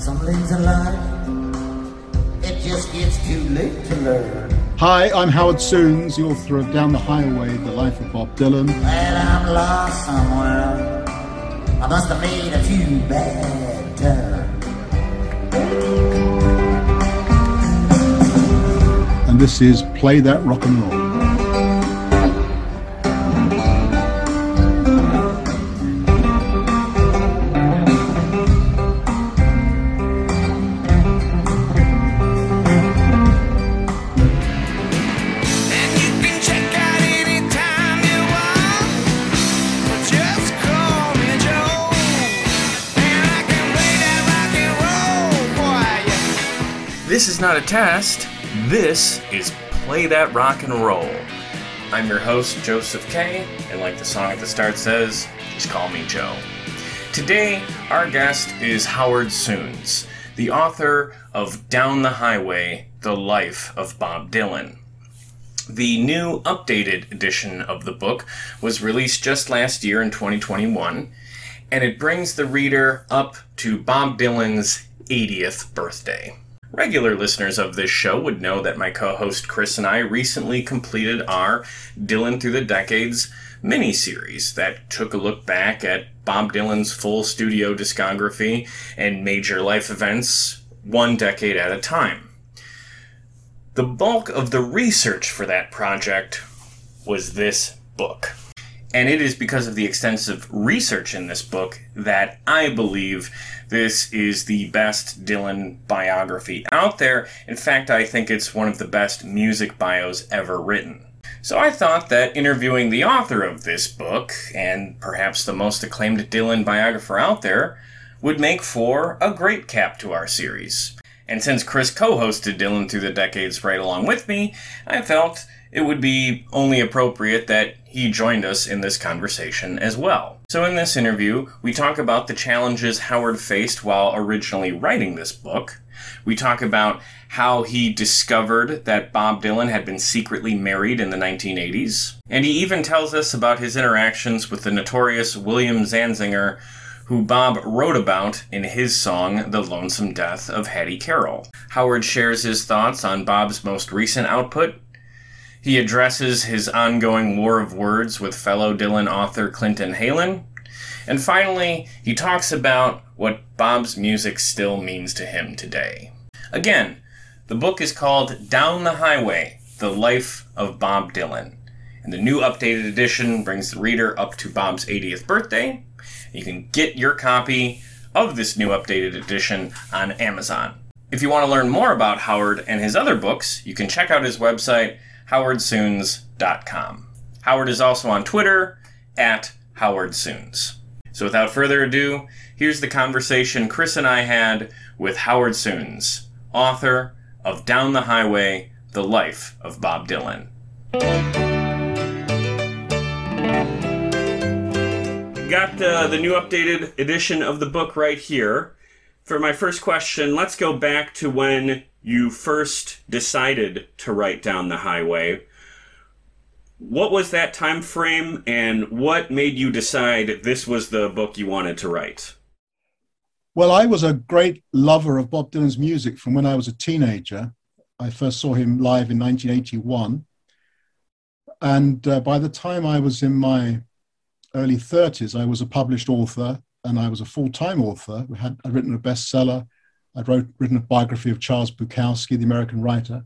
Some things in life, it just gets too late to learn. Hi, I'm Howard Sounes, the author of Down the Highway, The Life of Bob Dylan. Well, I'm lost somewhere. I must have made a few bad turns. And this is Play That Rock and Roll. This is not a test. This is Play That Rock and Roll. I'm your host, Joseph K., and like the song at the start says, just call me Joe. Today, our guest is Howard Sounes, the author of Down the Highway The Life of Bob Dylan. The new updated edition of the book was released just last year in 2021, and it brings the reader up to Bob Dylan's 80th birthday. Regular listeners of this show would know that my co host Chris and I recently completed our Dylan Through the Decades mini series that took a look back at Bob Dylan's full studio discography and major life events one decade at a time. The bulk of the research for that project was this book. And it is because of the extensive research in this book that I believe this is the best Dylan biography out there. In fact, I think it's one of the best music bios ever written. So I thought that interviewing the author of this book, and perhaps the most acclaimed Dylan biographer out there, would make for a great cap to our series. And since Chris co hosted Dylan through the decades right along with me, I felt it would be only appropriate that he joined us in this conversation as well. So, in this interview, we talk about the challenges Howard faced while originally writing this book. We talk about how he discovered that Bob Dylan had been secretly married in the 1980s. And he even tells us about his interactions with the notorious William Zanzinger, who Bob wrote about in his song The Lonesome Death of Hattie Carroll. Howard shares his thoughts on Bob's most recent output. He addresses his ongoing war of words with fellow Dylan author Clinton Heylin. And finally, he talks about what Bob's music still means to him today. Again, the book is called Down the Highway The Life of Bob Dylan. And the new updated edition brings the reader up to Bob's 80th birthday. You can get your copy of this new updated edition on Amazon. If you want to learn more about Howard and his other books, you can check out his website, howardsounes.com. Howard is also on Twitter at Howard Sounes. So without further ado, here's the conversation Chris and I had with Howard Sounes, author of Down the Highway The Life of Bob Dylan. Got uh, the new updated edition of the book right here. For my first question, let's go back to when you first decided to write Down the Highway. What was that time frame and what made you decide this was the book you wanted to write? Well, I was a great lover of Bob Dylan's music from when I was a teenager. I first saw him live in 1981. And uh, by the time I was in my early 30s, I was a published author and I was a full time author. I had, I'd written a bestseller. I'd wrote, written a biography of Charles Bukowski, the American writer.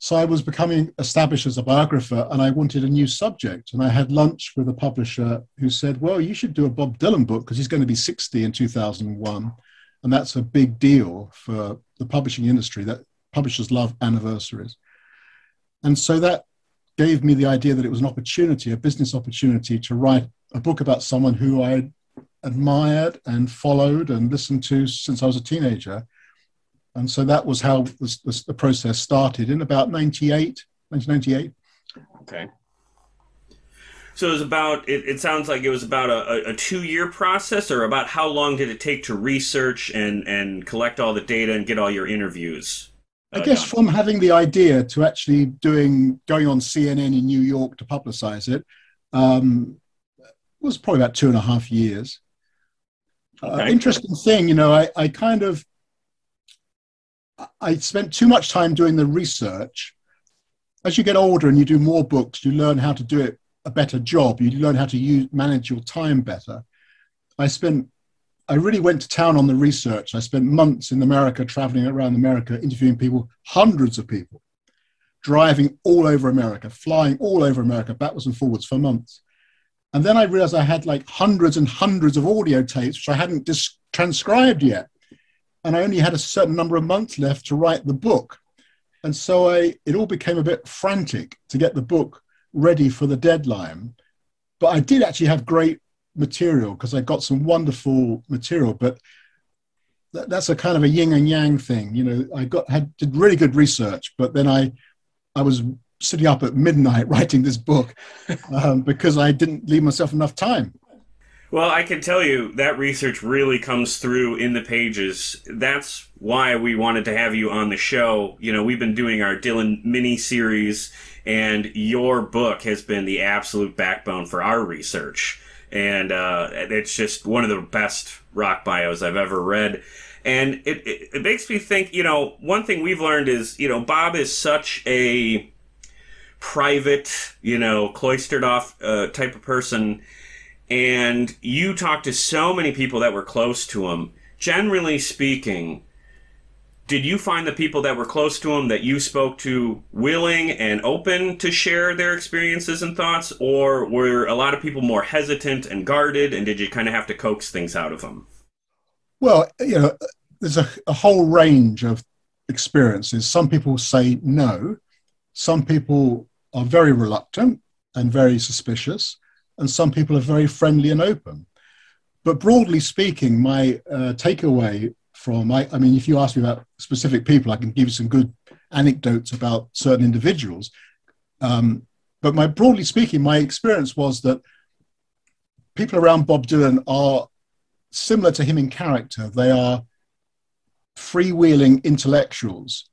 So I was becoming established as a biographer and I wanted a new subject. And I had lunch with a publisher who said, Well, you should do a Bob Dylan book because he's going to be 60 in 2001. And that's a big deal for the publishing industry that publishers love anniversaries. And so that gave me the idea that it was an opportunity, a business opportunity to write a book about someone who I admired and followed and listened to since I was a teenager. And so that was how this, this, the process started in about 98, 1998. Okay. So it was about, it, it sounds like it was about a, a two year process, or about how long did it take to research and, and collect all the data and get all your interviews? I uh, guess done? from having the idea to actually doing going on CNN in New York to publicize it um, was probably about two and a half years. Uh, interesting thing, you know, I, I kind of I spent too much time doing the research. As you get older and you do more books, you learn how to do it a better job. You learn how to use manage your time better. I spent I really went to town on the research. I spent months in America traveling around America, interviewing people, hundreds of people, driving all over America, flying all over America, backwards and forwards for months. And then I realized I had like hundreds and hundreds of audio tapes, which I hadn't dis- transcribed yet. And I only had a certain number of months left to write the book. And so I, it all became a bit frantic to get the book ready for the deadline. But I did actually have great material because I got some wonderful material. But that, that's a kind of a yin and yang thing. You know, I got had did really good research, but then I, I was sitting up at midnight writing this book um, because I didn't leave myself enough time. Well, I can tell you that research really comes through in the pages. That's why we wanted to have you on the show. You know, we've been doing our Dylan mini series, and your book has been the absolute backbone for our research. And uh, it's just one of the best rock bios I've ever read. And it, it, it makes me think, you know, one thing we've learned is, you know, Bob is such a private, you know, cloistered off uh, type of person and you talked to so many people that were close to him. Generally speaking, did you find the people that were close to him that you spoke to willing and open to share their experiences and thoughts, or were a lot of people more hesitant and guarded, and did you kind of have to coax things out of them? Well, you know, there's a, a whole range of experiences. Some people say no. Some people are very reluctant and very suspicious. And some people are very friendly and open. But broadly speaking, my uh, takeaway from, I, I mean, if you ask me about specific people, I can give you some good anecdotes about certain individuals. Um, but my broadly speaking, my experience was that people around Bob Dylan are similar to him in character. They are freewheeling intellectuals,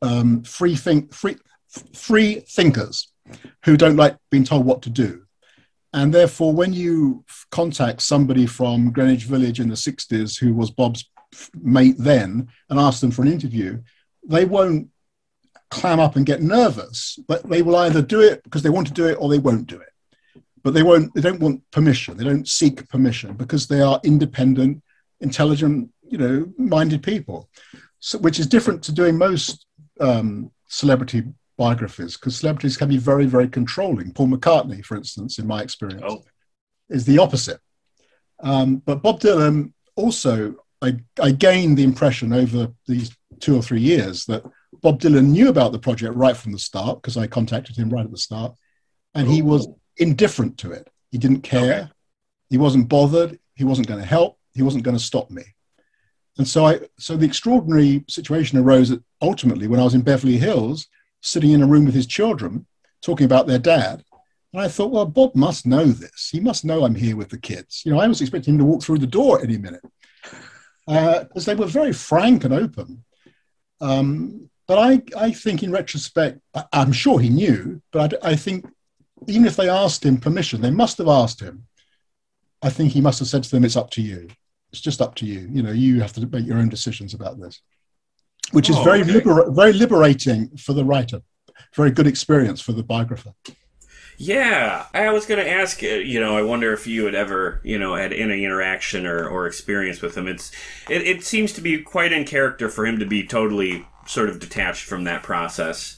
um, free think, free, free thinkers who don't like being told what to do. And therefore, when you contact somebody from Greenwich Village in the 60s who was Bob's mate then and ask them for an interview, they won't clam up and get nervous, but they will either do it because they want to do it or they won't do it. But they won't, they don't want permission. They don't seek permission because they are independent, intelligent, you know, minded people. So, which is different to doing most um, celebrity biographies because celebrities can be very, very controlling. Paul McCartney, for instance, in my experience, Oh. is the opposite. Um, but Bob Dylan also, I, I gained the impression over these two or three years that Bob Dylan knew about the project right from the start because I contacted him right at the start, and he was indifferent to it. He didn't care. Okay. He wasn't bothered. He wasn't going to help. He wasn't going to stop me. And so I, so the extraordinary situation arose that ultimately when I was in Beverly Hills, sitting in a room with his children, talking about their dad. And I thought, well, Bob must know this. He must know I'm here with the kids. You know, I was expecting him to walk through the door any minute because they were very frank and open. Um, but I, I think in retrospect, I, I'm sure he knew, but I, I think even if they asked him permission, they must have asked him. I think he must have said to them, it's up to you. It's just up to you. You know, you have to make your own decisions about this, which is Oh, very, okay. liber- very liberating for the writer. Very good experience for the biographer. Yeah, I was going to ask. uh, You know, I wonder if you had ever, you know, had any interaction or, or experience with him. It's, it, it seems to be quite in character for him to be totally sort of detached from that process.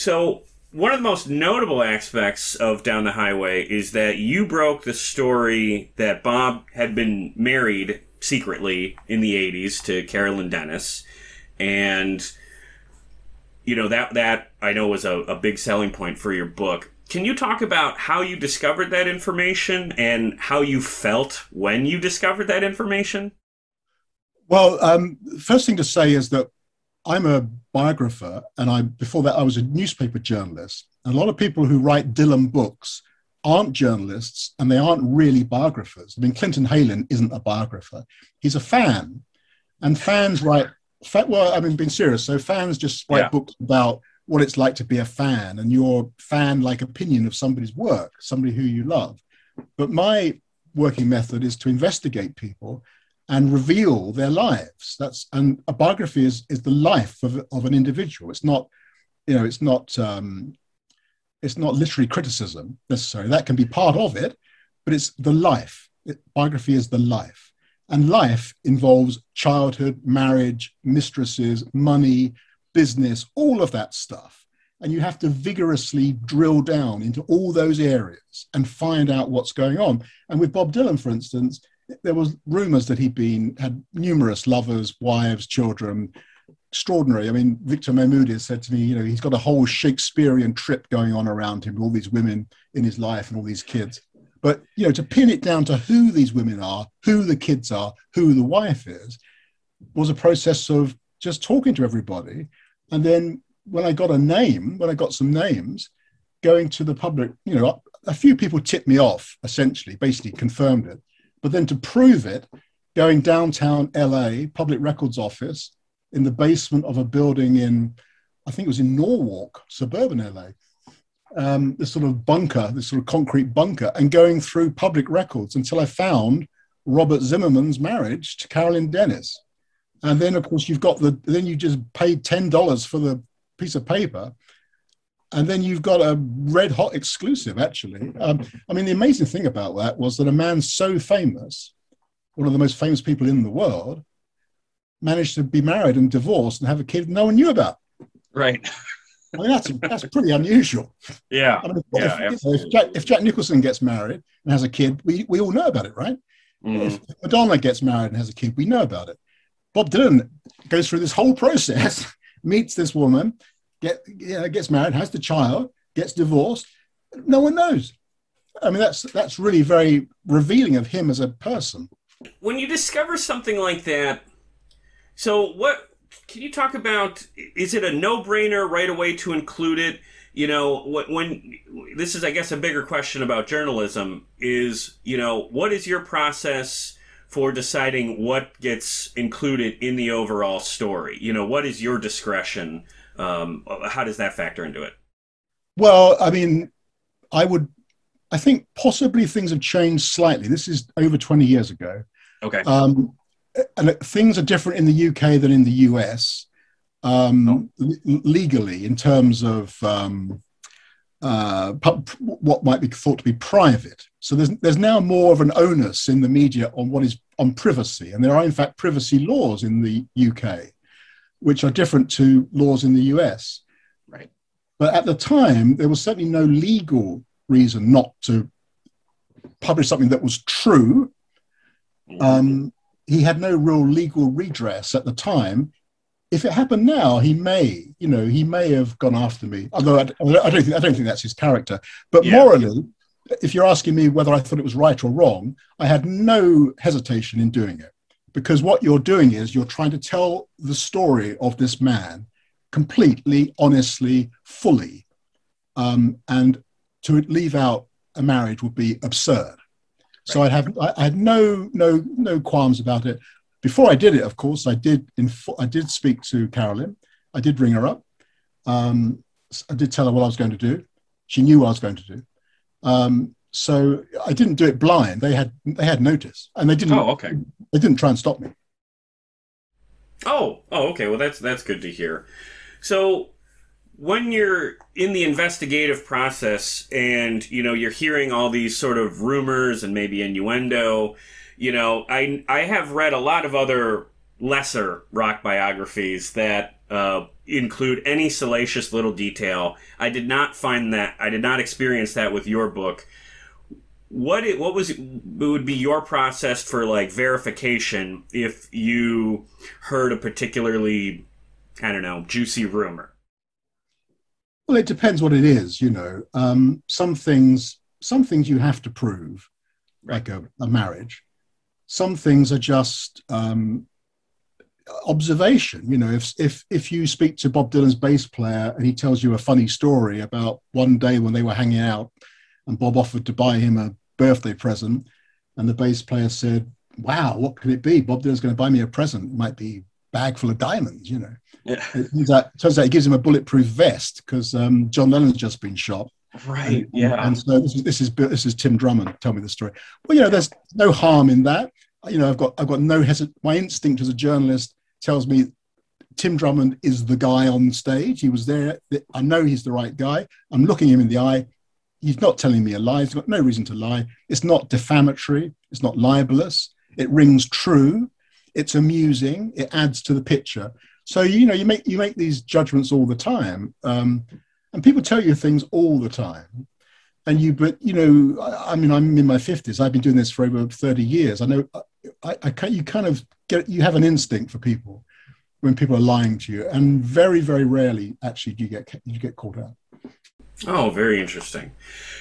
So, one of the most notable aspects of Down the Highway is that you broke the story that Bob had been married secretly in the 80s to Carolyn Dennis. And, you know, that, that I know was a, a big selling point for your book. Can you talk about how you discovered that information and how you felt when you discovered that information? Well, um, first thing to say is that I'm a biographer, and I before that I was a newspaper journalist. And a lot of people who write Dylan books aren't journalists, and they aren't really biographers. I mean, Clinton Heylin isn't a biographer; he's a fan, and fans write. Well, I mean, being serious, so fans just write Yeah. books about what it's like to be a fan and your fan-like opinion of somebody's work, somebody who you love. But my working method is to investigate people and reveal their lives. That's and a biography is is the life of, of an individual. It's not, you know, it's not um, it's not literary criticism necessarily. That can be part of it, but it's the life. It, biography is the life, and life involves childhood, marriage, mistresses, money, business, all of that stuff. And you have to vigorously drill down into all those areas and find out what's going on. And with Bob Dylan, for instance, there was rumors that he'd been had numerous lovers, wives, children. Extraordinary. I mean, Victor Maymudes said to me, you know, he's got a whole Shakespearean trip going on around him, all these women in his life and all these kids. But you know, to pin it down to who these women are, who the kids are, who the wife is, was a process of just talking to everybody. And then when I got a name, when I got some names, going to the public, you know, a few people tipped me off, essentially, basically confirmed it. But then to prove it, going downtown LA, public records office, in the basement of a building in, I think it was in Norwalk, suburban LA, um, this sort of bunker, this sort of concrete bunker, and going through public records until I found Robert Zimmerman's marriage to Carolyn Dennis. And then, of course, you've got the, then you just paid $10 for the piece of paper. And then you've got a red hot exclusive, actually. Um, I mean, the amazing thing about that was that a man so famous, one of the most famous people in the world, managed to be married and divorced and have a kid no one knew about. Right. I mean, that's, that's pretty unusual. Yeah. I mean, if, Yeah, if, if, Jack, if Jack Nicholson gets married and has a kid, we, we all know about it, right? Mm. If Madonna gets married and has a kid, we know about it. Bob Dylan goes through this whole process, meets this woman, get you know, gets married, has the child, gets divorced. No one knows. I mean, that's that's really very revealing of him as a person. when you discover something like that so what can you talk about is it a no-brainer right away to include it you know when, when this is i guess a bigger question about journalism is you know what is your process for deciding what gets included in the overall story you know what is your discretion um, how does that factor into it Well, I mean, I would, I think possibly things have changed slightly. This is over 20 years ago. okay Um, and things are different in the UK than in the US um, Oh. l- legally in terms of um, uh, pub- what might be thought to be private. So there's, there's now more of an onus in the media on what is on privacy. And there are, in fact, privacy laws in the UK, which are different to laws in the US. Right. But at the time, there was certainly no legal reason not to publish something that was true um, he had no real legal redress at the time. If it happened now, he may, you know, he may have gone after me. Although I, I don't think I don't think that's his character. But Yeah. morally, if you're asking me whether I thought it was right or wrong, I had no hesitation in doing it because what you're doing is you're trying to tell the story of this man completely, honestly, fully, um, and to leave out a marriage would be absurd. So I'd have I I had no no no qualms about it. Before I did it, of course, I did inf- I did speak to Carolyn. I did ring her up. Um, I did tell her what I was going to do. She knew what I was going to do. Um, so I didn't do it blind. They had they had notice, and they didn't. Oh, okay. They didn't try and stop me. Oh, oh, okay. Well, that's that's good to hear. So, when you're in the investigative process and you know you're hearing all these sort of rumors and maybe innuendo, you know, I I have read a lot of other lesser rock biographies that uh, include any salacious little detail. I did not find that. I did not experience that with your book. What it, what was it would be your process for like verification if you heard a particularly I don't know juicy rumor? Well, it depends what it is. You know, um, some things some things you have to prove, like a, a marriage. Some things are just um, observation. You know, if if if you speak to Bob Dylan's bass player and he tells you a funny story about one day when they were hanging out, and Bob offered to buy him a birthday present, and the bass player said, "Wow, what could it be? Bob Dylan's going to buy me a present. It might be a bag full of diamonds." You know. Yeah. It turns out, turns out he gives him a bulletproof vest because um, John Lennon's just been shot. Right. And, and so this is this is this is Tim Drummond. Tell me the story. Well, you know, there's no harm in that. You know, I've got I've got no hesit. My instinct as a journalist tells me Tim Drummond is the guy on stage. He was there. I know he's the right guy. I'm looking him in the eye. He's not telling me a lie. He's got no reason to lie. It's not defamatory. It's not libelous. It rings true. It's amusing. It adds to the picture. So you know, you make you make these judgments all the time, um, and people tell you things all the time. And you, but you know, I, I mean, I'm in my fifties. I've been doing this for over thirty years. I know. I, I can, you kind of get you have an instinct for people when people are lying to you, and very, very rarely actually do you get you get caught out. Oh, very interesting.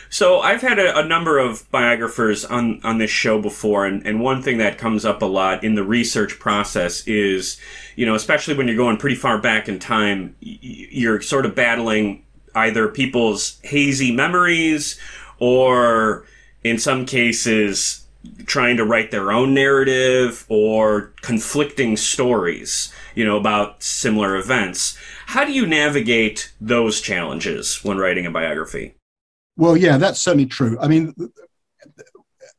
So I've had a, a number of biographers on on this show before, and, and one thing that comes up a lot in the research process is, you know, especially when you're going pretty far back in time, you're sort of battling either people's hazy memories or, in some cases, trying to write their own narrative or conflicting stories, you know, about similar events. How do you navigate those challenges when writing a biography? Well, yeah, that's certainly true. I mean,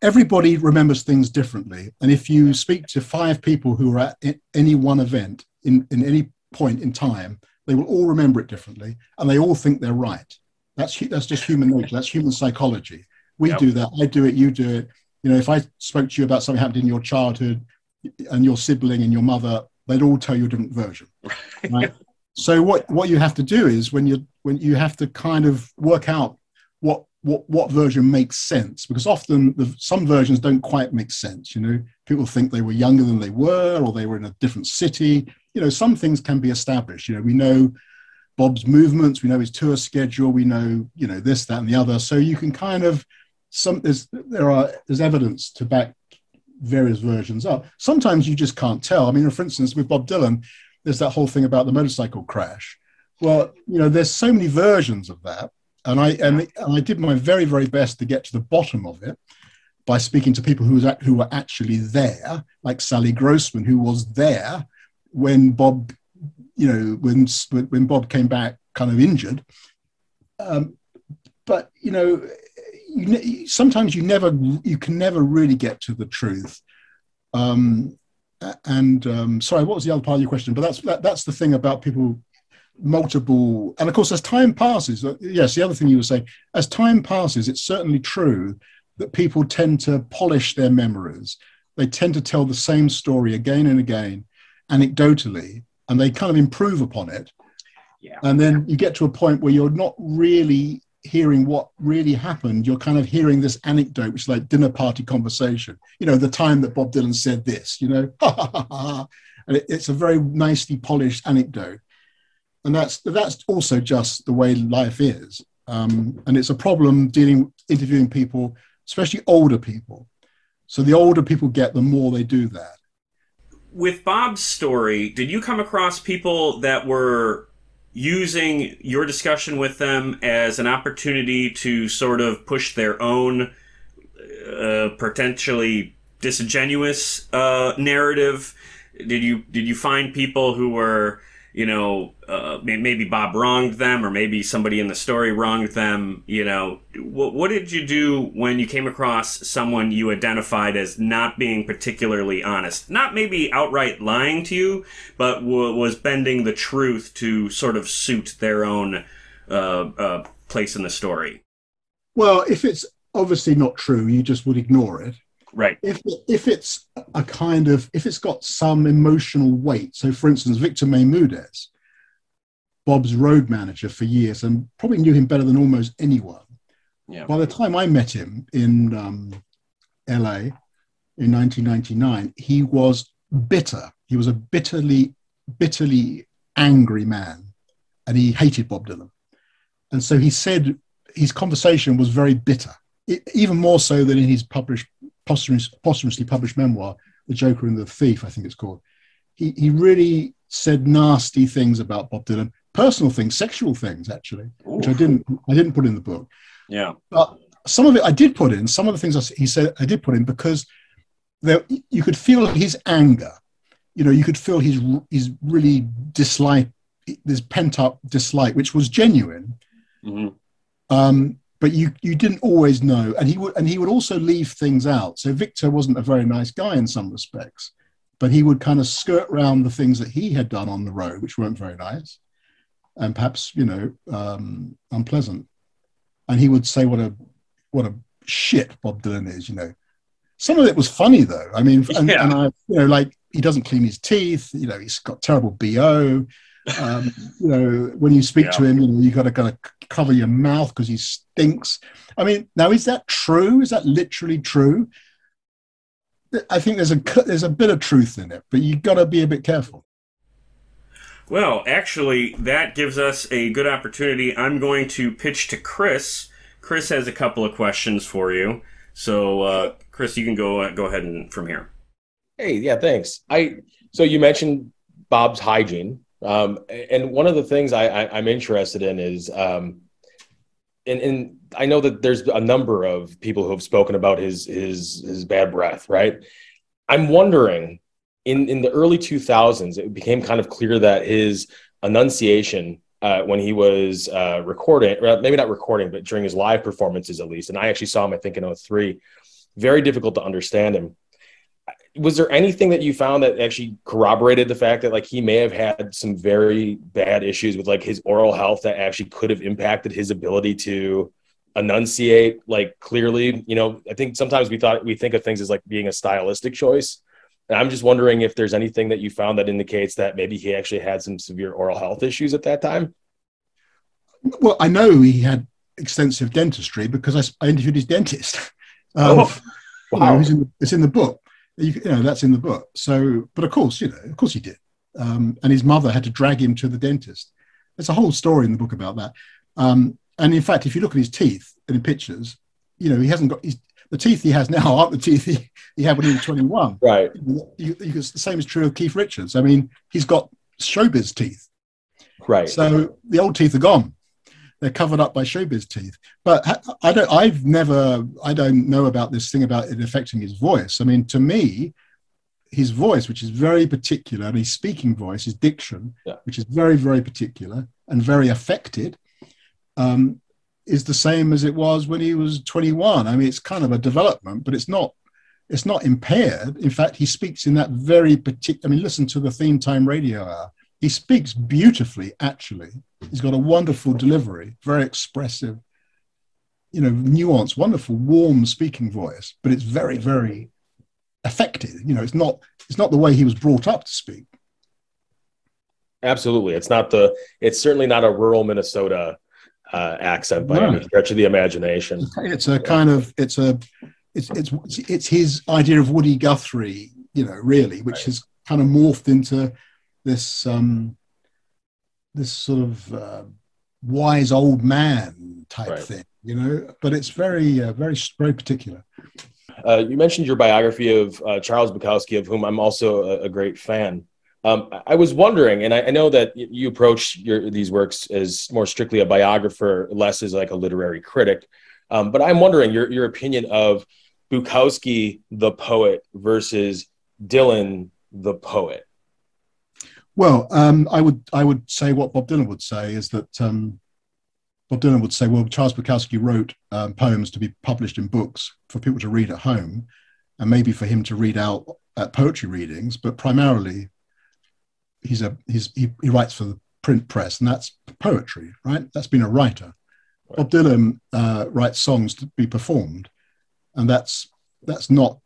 everybody remembers things differently. And if you speak to five people who are at any one event in, in any point in time, they will all remember it differently and they all think they're right. That's, that's just human nature. That's human psychology. We Yep. do that. I do it. You do it. You know, if I spoke to you about something happened in your childhood and your sibling and your mother, they'd all tell you a different version. Right. So what, what you have to do is when you when you have to kind of work out what what what version makes sense because often the, some versions don't quite make sense you know? People think they were younger than they were or they were in a different city. You know some things can be established. You know we know bob's movements we know his tour schedule we know you know this that and the other. So you can kind of some there's there are there's evidence to back various versions up. Sometimes you just can't tell. I mean for instance with bob dylan there's that whole thing about the motorcycle crash well you know there's so many versions of that and I and, and I did my very very best to get to the bottom of it by speaking to people who was at, who were actually there, like Sally Grossman, who was there when Bob, you know, when when Bob came back kind of injured. Um, but you know, you, sometimes you never you can never really get to the truth. Um, and um, sorry, what was the other part of your question? But that's that, that's the thing about people multiple and of course as time passes uh, yes the other thing you were saying as time passes it's certainly true that people tend to polish their memories they tend to tell the same story again and again anecdotally and they kind of improve upon it Yeah. and then you get to a point where you're not really hearing what really happened, you're kind of hearing this anecdote, which is like dinner party conversation. You know, the time that Bob Dylan said this, you know, and it, it's a very nicely polished anecdote. And that's that's also just the way life is. Um, and it's a problem dealing interviewing people, especially older people. So the older people get, the more they do that. With Bob's story, did you come across people that were using your discussion with them as an opportunity to sort of push their own uh, potentially disingenuous uh, narrative? Did you did you find people who were you know uh, maybe Bob wronged them or maybe somebody in the story wronged them? You know what what did you do when you came across someone you identified as not being particularly honest, not maybe outright lying to you, but w- was bending the truth to sort of suit their own uh, uh, place in the story? Well, if it's obviously not true, you just would ignore it. Right. if if it's a kind of if it's got some emotional weight so for instance victor Maymudes, bob's road manager for years and probably knew him better than almost anyone Yeah. by the time i met him in um, la in 1999 he was bitter he was a bitterly bitterly angry man and he hated bob dylan and so he said his conversation was very bitter it, even more so than in his published posthumous, posthumously published memoir, The Joker and the Thief, I think it's called. He, he really said nasty things about Bob Dylan, personal things, sexual things, actually, which I didn't I didn't put in the book. Yeah. But some of it I did put in. Some of the things I he said I did put in because there you could feel his anger. You know, you could feel his his really dislike, this pent up dislike, which was genuine. hmm Um, but you you didn't always know, and he would and he would also leave things out. So Victor wasn't a very nice guy in some respects, but he would kind of skirt around the things that he had done on the road, which weren't very nice, and perhaps you know um, unpleasant. And he would say what a what a shit Bob Dylan is, you know. Some of it was funny though. I mean, and, Yeah. and I, you know, like he doesn't clean his teeth. You know, he's got terrible bo. Um, you know, when you speak to him, you know, you got to kind of cover your mouth because he stinks. I mean, now is that true? Is that literally true? I think there's a there's a bit of truth in it, but you got to be a bit careful. Well, actually, that gives us a good opportunity. I'm going to pitch to Chris. Chris has a couple of questions for you. So, uh, Chris, you can go uh, go ahead and from here. Hey, yeah, thanks. I so you mentioned Bob's hygiene, um, and one of the things I, I'm interested in is, um, and, and I know that there's a number of people who have spoken about his his his bad breath, right? I'm wondering, in in the early 2000s, it became kind of clear that his enunciation uh, when he was uh, recording, maybe not recording, but during his live performances at least, and I actually saw him, I think in 03, very difficult to understand him was there anything that you found that actually corroborated the fact that like he may have had some very bad issues with like his oral health that actually could have impacted his ability to enunciate like clearly you know i think sometimes we thought we think of things as like being a stylistic choice and i'm just wondering if there's anything that you found that indicates that maybe he actually had some severe oral health issues at that time Well, I know he had extensive dentistry because I interviewed his dentist. Um, Oh, you know, wow. who's in the- it's in the book. You, you know, that's in the book. So, but of course, you know, of course he did. Um, and his mother had to drag him to the dentist. There's a whole story in the book about that. Um, and in fact, if you look at his teeth in pictures, you know, he hasn't got his, the teeth he has now aren't the teeth he, he had when he was 21. right You, you, the same is true of Keith Richards. I mean, he's got showbiz teeth. right So the old teeth are gone. They're covered up by showbiz teeth. But I don't. I've never. I don't know about this thing about it affecting his voice. I mean, to me, his voice, which is very particular, and his speaking voice, his diction, Yeah. which is very, very particular and very affected, um, is the same as it was when he was 21. I mean, it's kind of a development, but it's not. It's not impaired. In fact, he speaks in that very particular. I mean, listen to the theme time radio hour. He speaks beautifully, actually. He's got a wonderful delivery, very expressive, you know, nuanced, wonderful, warm speaking voice, but it's very, very affected. You know, it's not it's not the way he was brought up to speak. Absolutely. It's not the, it's certainly not a rural Minnesota uh, accent by No. any stretch of the imagination. It's a kind of it's a it's it's it's his idea of Woody Guthrie, you know, really, which Right. has kind of morphed into this um this sort of uh, wise old man type Right. thing, you know. But it's very uh, very very particular. Uh, you mentioned your biography of uh, Charles Bukowski, of whom I'm also a, a great fan. Um, I- was wondering, and I, I know that y- you approach your, these works as more strictly a biographer, less as like a literary critic. Um, but I'm wondering your, your opinion of Bukowski, the poet, versus Dylan, the poet. Well, um, I would I would say what Bob Dylan would say is that um, Bob Dylan would say, well, Charles Bukowski wrote um, poems to be published in books for people to read at home, and maybe for him to read out at poetry readings, but primarily he's a he's he, he writes for the print press, and that's poetry, right? That's been a writer. Bob Dylan uh, writes songs to be performed, and that's that's not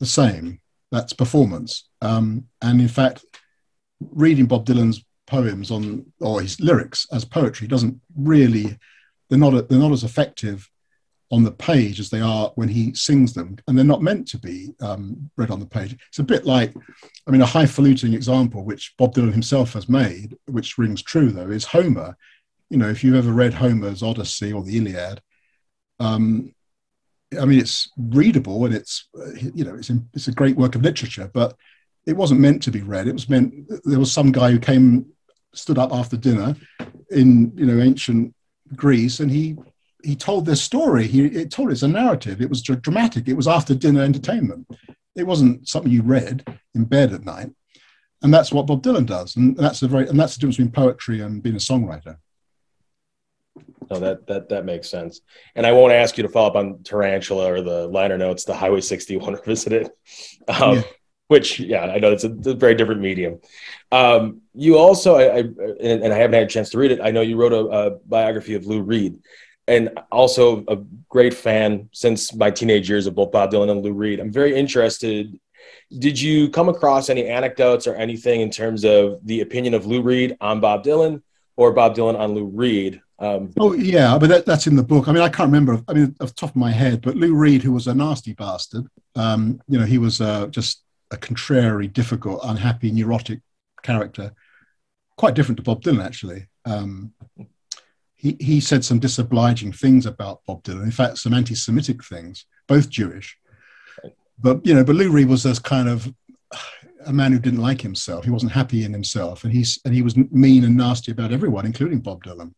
the same. That's performance, um, and in fact, reading Bob Dylan's poems on or his lyrics as poetry doesn't really they're not they're not as effective on the page as they are when he sings them, and they're not meant to be um, read on the page. It's a bit like, I mean, a highfalutin example which Bob Dylan himself has made, which rings true though, is Homer. You know, if you've ever read Homer's Odyssey or the Iliad, um, I mean, it's readable and it's you know it's it's a great work of literature, but it wasn't meant to be read. It was meant there was some guy who came, stood up after dinner in you know ancient Greece, and he he told this story. He it told it's a narrative. It was dra- dramatic. It was after dinner entertainment. It wasn't something you read in bed at night, and that's what Bob Dylan does. And that's the very and that's the difference between poetry and being a songwriter. No, that that that makes sense. And I won't ask you to follow up on Tarantula or the liner notes, the Highway 61 revisited, um, Yeah. Which yeah, I know it's a, a very different medium. Um, you also, I, I and, and I haven't had a chance to read it. I know you wrote a, a biography of Lou Reed, and also a great fan since my teenage years of both Bob Dylan and Lou Reed. I'm very interested. Did you come across any anecdotes or anything in terms of the opinion of Lou Reed on Bob Dylan or Bob Dylan on Lou Reed? Um, Oh yeah, but that, that's in the book. I mean, I can't remember. I mean, off the top of my head, but Lou Reed, who was a nasty bastard, um, you know, he was uh, just a contrary, difficult, unhappy, neurotic character. Quite different to Bob Dylan, actually. Um, he he said some disobliging things about Bob Dylan. In fact, some anti-Semitic things, both Jewish. But you know, but Lou Reed was this kind of a man who didn't like himself. He wasn't happy in himself, and he's and he was mean and nasty about everyone, including Bob Dylan.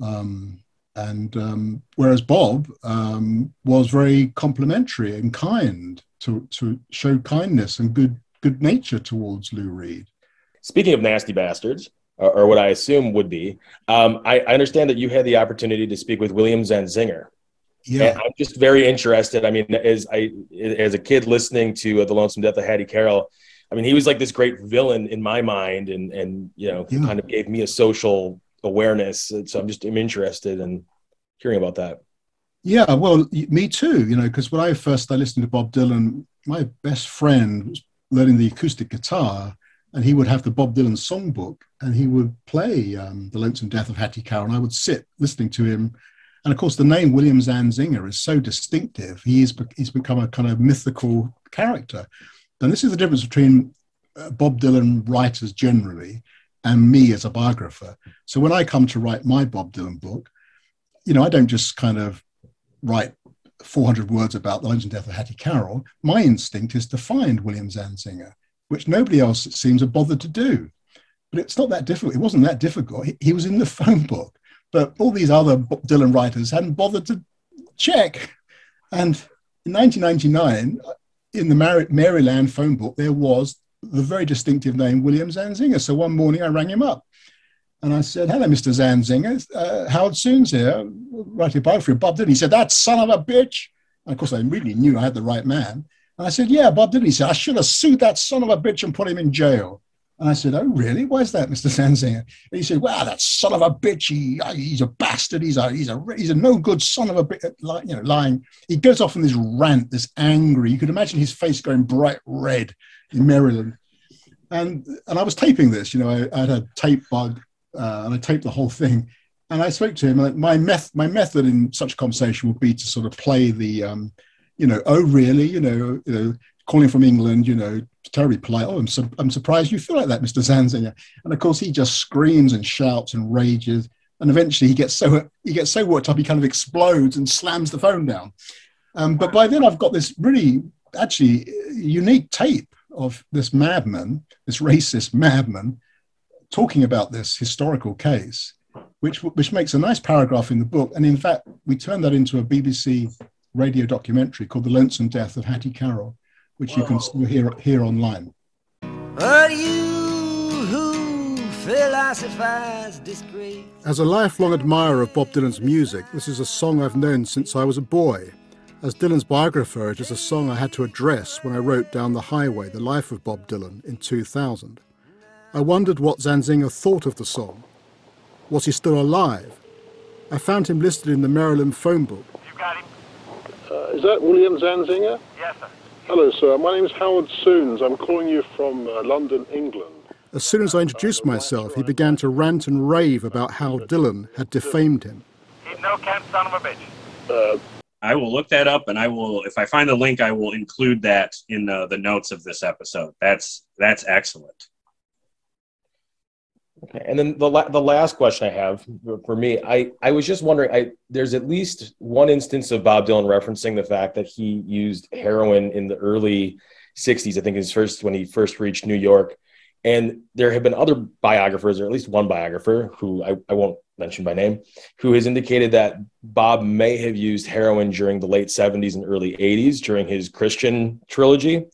Um, and um, whereas Bob um, was very complimentary and kind to to show kindness and good good nature towards Lou Reed. Speaking of nasty bastards, or, or what I assume would be, um, I, I understand that you had the opportunity to speak with William Zanzinger. Yeah, And I'm just very interested. I mean, as I as a kid listening to uh, the Lonesome Death of Hattie Carroll, I mean, he was like this great villain in my mind, and and you know, Yeah. kind of gave me a social awareness. So I'm just I'm interested in hearing about that. Yeah, well, me too. You know, because when I first started listening to Bob Dylan, my best friend was learning the acoustic guitar, and he would have the Bob Dylan songbook, and he would play um, "The Lonesome Death of Hattie Carroll," and I would sit listening to him. And of course, the name William Zanzinger is so distinctive. He's be- he's become a kind of mythical character. And this is the difference between uh, Bob Dylan writers generally and me as a biographer. So when I come to write my Bob Dylan book, you know, I don't just kind of write 400 words about the legend death of Hattie Carroll. My instinct is to find William Zanzinger, which nobody else seems to bothered to do. But it's not that difficult. It wasn't that difficult. He, he was in the phone book, but all these other Dylan writers hadn't bothered to check. And in 1999, uh, in the Mar- Maryland phone book, there was the very distinctive name William Zanzinger. So one morning I rang him up and I said, Hello, Mr. Zanzinger. Uh, Howard Sounes here, writing a biography of Bob Dylan. He said, That son of a bitch. And of course, I really knew I had the right man. And I said, Yeah, Bob Dylan. He said, I should have sued that son of a bitch and put him in jail. And I said, Oh, really? Why is that, Mr. Zanzinger? And he said, Well, that son of a bitch, he, he's a bastard. He's a, he's a, he's a no good son of a bitch, you know, lying. He goes off on this rant, this angry. You could imagine his face going bright red in Maryland. And, and I was taping this, you know, I, I had a tape bug uh, and I taped the whole thing. and I spoke to him. Like my meth, my method in such a conversation would be to sort of play the, um, you know, oh really, you know, you know, calling from England, you know, terribly polite. Oh, I'm su- I'm surprised you feel like that, Mr. Zanzinger. And of course, he just screams and shouts and rages, and eventually he gets so he gets so worked up he kind of explodes and slams the phone down. Um, but by then, I've got this really actually unique tape of this madman, this racist madman, talking about this historical case, which which makes a nice paragraph in the book. And in fact, we turned that into a BBC radio documentary called "The Lonesome Death of Hattie Carroll," which you can still hear hear online. But you who philosophize disgrace. As a lifelong admirer of Bob Dylan's music, this is a song I've known since I was a boy. As Dylan's biographer, it is a song I had to address when I wrote Down the Highway, The Life of Bob Dylan in 2000. I wondered what Zanzinger thought of the song. Was he still alive? I found him listed in the Maryland phone book. You got him? Uh, is that William Zanzinger? Yes, sir. Hello, sir. My name is Howard Sounes. I'm calling you from uh, London, England. As soon as I introduced myself, he began to rant and rave about how Dylan had defamed him. He's no Kent son of a bitch. Uh, I will look that up, and I will, if I find the link, I will include that in the, the notes of this episode. That's that's excellent. Okay, and then the la- the last question I have for me, I I was just wondering, I there's at least one instance of Bob Dylan referencing the fact that he used heroin in the early '60s. I think his first when he first reached New York, and there have been other biographers, or at least one biographer who I, I won't mention by name, who has indicated that Bob may have used heroin during the late 70s and early 80s during his Christian trilogy.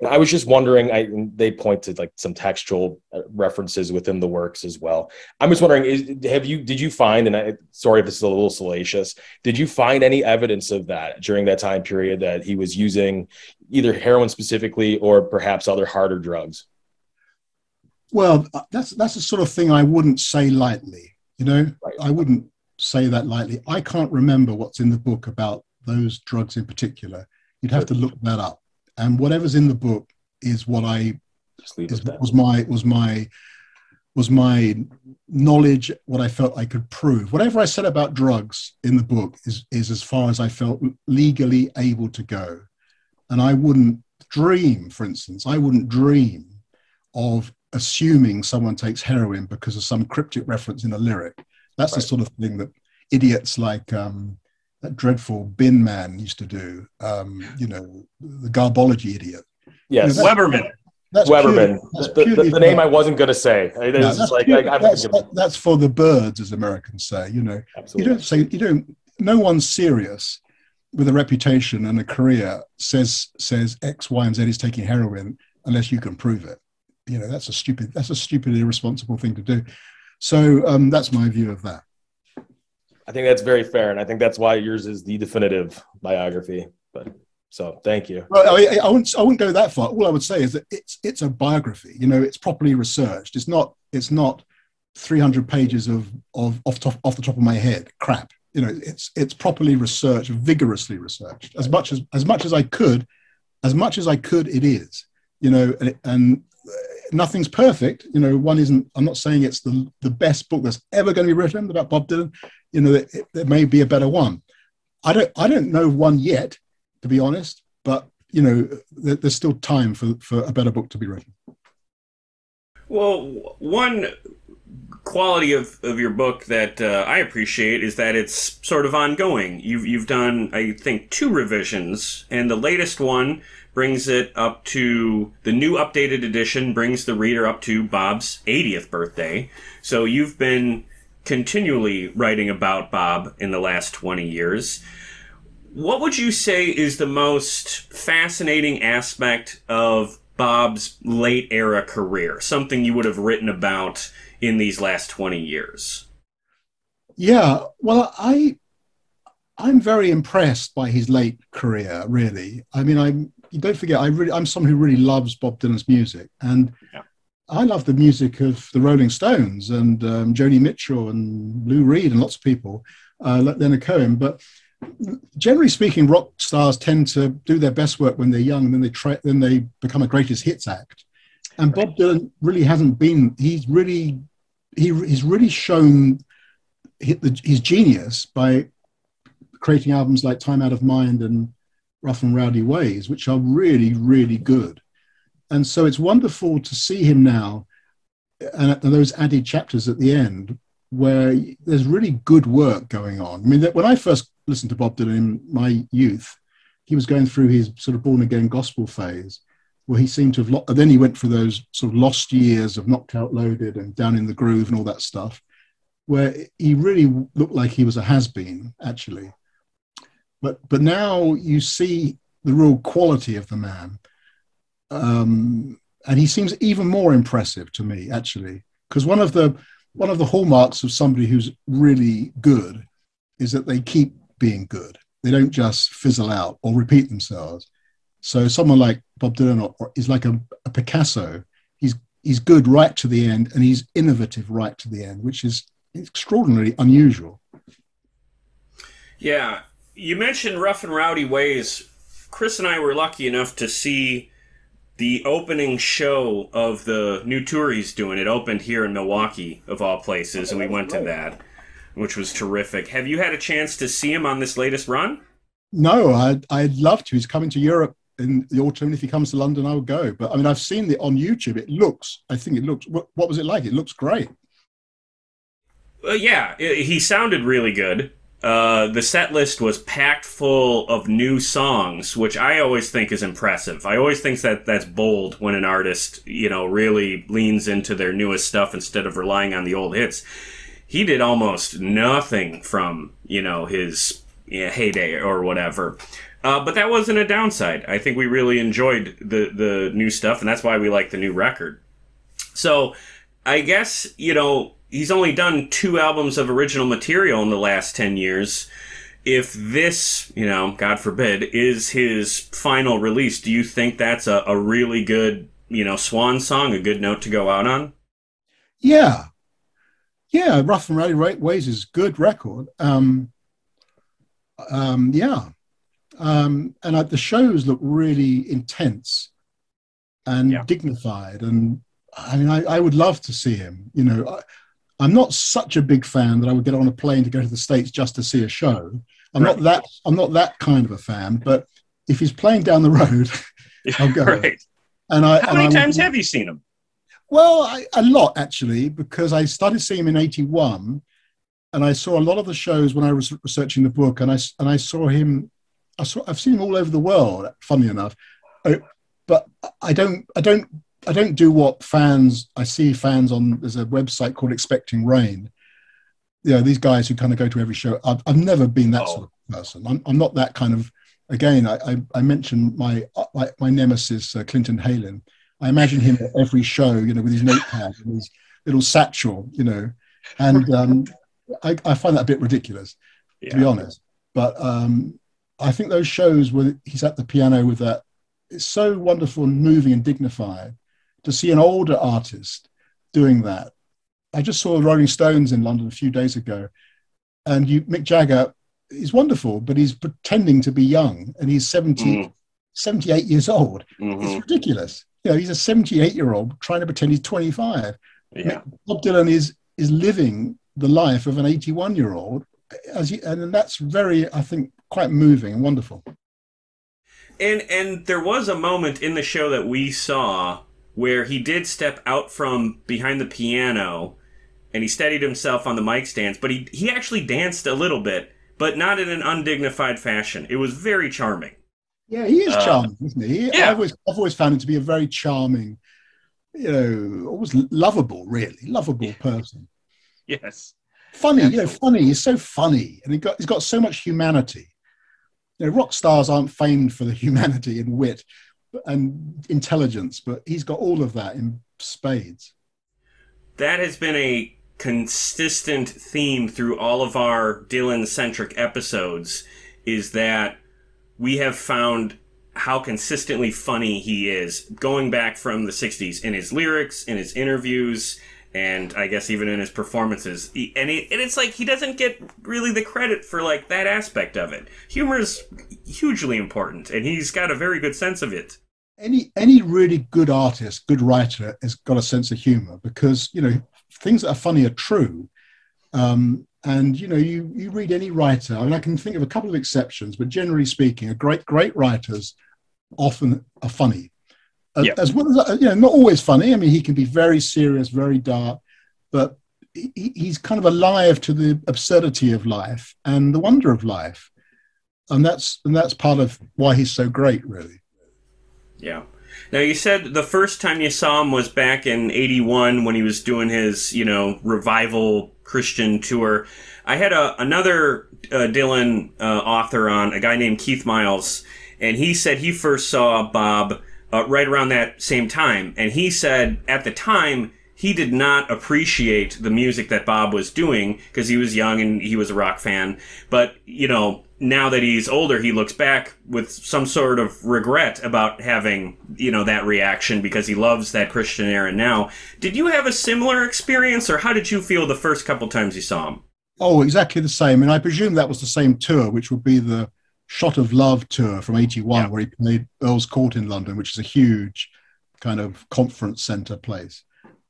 And I was just wondering, I they point to like some textual uh, references within the works as well. I'm just wondering, is, have you did you find, and I sorry if this is a little salacious, did you find any evidence of that during that time period that he was using either heroin specifically or perhaps other harder drugs? Well, uh, that's that's the sort of thing I wouldn't say lightly. You know, Right. I wouldn't say that lightly. I can't remember what's in the book about those drugs in particular. You'd have to look that up. And whatever's in the book is what I is, was my was my was my knowledge what I felt I could prove. Whatever I said about drugs in the book is is as far as I felt legally able to go. And I wouldn't dream, for instance, I wouldn't dream of assuming someone takes heroin because of some cryptic reference in a lyric. That's the sort of thing that idiots like um, that dreadful bin man used to do. Um, you know, the garbology idiot. Yes, You know, Weberman. That's Weberman, purely- that's the, the- the name I wasn't going to say. No, that's, like purely- I, I'm that's, thinking- that's for the birds, as Americans say. You know, you don't say you don't. No one serious with a reputation and a career says says X, Y, and Z is taking heroin unless you can prove it. You know, that's a stupid. That's a stupid, irresponsible thing to do. So um, that's my view of that. I think that's very fair, and I think that's why yours is the definitive biography. But so, thank you. Well, I, I, wouldn't, I wouldn't go that far. All I would say is that it's it's a biography. You know, it's properly researched. It's not it's not 300 pages of of off top off the top of my head crap. You know, it's it's properly researched, vigorously researched. As much as as much as I could, as much as I could, it is. You know, and, and nothing's perfect. You know, one isn't. I'm not saying it's the the best book that's ever going to be written about Bob Dylan. You know, there may be a better one. I don't I don't know one yet to be honest. But you know, there, there's still time for for a better book to be written. Well, one quality of, of your book that uh, I appreciate is that it's sort of ongoing. You've you've done, I think, two revisions, and the latest one brings it up to the new updated edition brings the reader up to Bob's 80th birthday. So you've been continually writing about Bob in the last 20 years. What would you say is the most fascinating aspect of Bob's late era career? Something you would have written about in these last 20 years? Yeah, well, I I'm very impressed by his late career. Really, I mean, I'm. Don't forget, I really, I'm someone who really loves Bob Dylan's music, and Yeah. I love the music of the Rolling Stones and um, Joni Mitchell and Lou Reed and lots of people, uh, like Leonard Cohen. But generally speaking, rock stars tend to do their best work when they're young, and then they try, then they become a greatest hits act. And Bob Dylan really hasn't been. He's really he, he's really shown hit his genius by creating albums like Time Out of Mind and Rough and Rowdy Ways, which are really, really good. And so it's wonderful to see him now and, those added chapters at the end where there's really good work going on. I mean, when I first listened to Bob Dylan in my youth, he was going through his sort of born again gospel phase where he seemed to have, lo- then he went through those sort of lost years of knocked out loaded and down in the groove and all that stuff, where he really looked like he was a has been, actually. But, but now you see the real quality of the man. Um, and he seems even more impressive to me, actually, because one of the one of the hallmarks of somebody who's really good is that they keep being good. They don't just fizzle out or repeat themselves. So someone like Bob Dylan or, is like a, a Picasso. He's he's good right to the end, and he's innovative right to the end, which is extraordinarily unusual. Yeah, you mentioned Rough and Rowdy Ways. Chris and I were lucky enough to see the opening show of the new tour he's doing. It opened here in Milwaukee, of all places, and we went to that, which was terrific. Have you had a chance to see him on this latest run? No, I'd, I'd love to. He's coming to Europe in the autumn. If he comes to London, I would go. But I mean, I've seen it on YouTube. It looks, I think it looks, what, what was it like? It looks great. Uh, yeah, i he sounded really good. Uh, the set list was packed full of new songs, which I always think is impressive. I always think that that's bold when an artist, you know, really leans into their newest stuff instead of relying on the old hits. He did almost nothing from, you know, his yeah, heyday or whatever. Uh, but that wasn't a downside. I think we really enjoyed the the new stuff, and that's why we like the new record. So, I guess you know he's only done two albums of original material in the last 10 years. If this, you know, God forbid, is his final release, do you think that's a, a really good, you know, swan song, a good note to go out on? Yeah. Yeah, Rough and Ready Ra- Ways is a good record. Um, um, yeah. Um, and uh, the shows look really intense and Yeah. dignified. And I mean, I, I would love to see him. You know, I, I'm not such a big fan that I would get on a plane to go to the States just to see a show. I'm not that I'm not that kind of a fan, but if he's playing down the road, I'll go. right. and I How and many I would- times have you seen him? well, I, a lot actually, because I started seeing him in '81, and I saw a lot of the shows when I was researching the book, and I and I saw him. I saw I've seen him all over the world. Funny enough, I, but I don't I don't I don't do what fans I see fans on. There's a website called Expecting Rain. You know these guys who kind of go to every show. I've, I've never been that Oh. sort of person. I'm, I'm not that kind of. Again, I, I, I mentioned my, my my nemesis uh, Clinton Heylin. I imagine him at every show, you know, with his notepad and his little satchel, you know, and um, I, I find that a bit ridiculous, to be honest. But um, I think those shows where he's at the piano with that, it's so wonderful and moving and dignified to see an older artist doing that. I just saw the Rolling Stones in London a few days ago, and you Mick Jagger is wonderful, but he's pretending to be young, and he's 70, Mm. 78 years old. Mhm. It's ridiculous. You know, he's a 78 year old trying to pretend he's 25. Yeah. Bob Dylan is is living the life of an 81 year old, as he, and that's very, I think, quite moving and wonderful. And and there was a moment in the show that we saw where he did step out from behind the piano and he steadied himself on the mic stands, but he he actually danced a little bit, but not in an undignified fashion. It was very charming. Yeah, he is Uh, charming, isn't he? he yeah. I've, always, I've always found him to be a very charming, you know, always lovable, really lovable person. Yes. Funny, you know, funny. He's so funny, and he got he's got so much humanity. You know, rock stars aren't famed for the humanity and wit and intelligence, but he's got all of that in spades. That has been a consistent theme through all of our Dylan centric episodes is that we have found how consistently funny he is going back from the 60s in his lyrics, in his interviews, and I guess even in his performances. He- And, he, and it's like he doesn't get really the credit for like that aspect of it. Humor is hugely important, and he's got a very good sense of it. any any really good artist, good writer has got a sense of humor because you know things that are funny are true. Um, And you know, you you read any writer. I mean, I can think of a couple of exceptions, but generally speaking, a great great writers often are funny, Uh, Yeah. as well as uh, you know, not always funny. I mean, he can be very serious, very dark, but he- he's kind of alive to the absurdity of life and the wonder of life, and that's and that's part of why he's so great, really. Yeah. Now you said the first time you saw him was back in '81 when he was doing his, you know, revival Christian tour. I had a another uh, Dylan uh, author on, a guy named Keith Miles, and he said he first saw Bob uh, right around that same time, and he said at the time he did not appreciate the music that Bob was doing because he was young and he was a rock fan. But, you know, now that he's older, he looks back with some sort of regret about having, you know, that reaction because he loves that Christian era now. Did you have a similar experience or how did you feel the first couple times you saw him? Oh, exactly the same. And I presume that was the same tour, which would be the Shot of Love tour from 81, where he played Earl's Court in London, which is a huge kind of conference center place.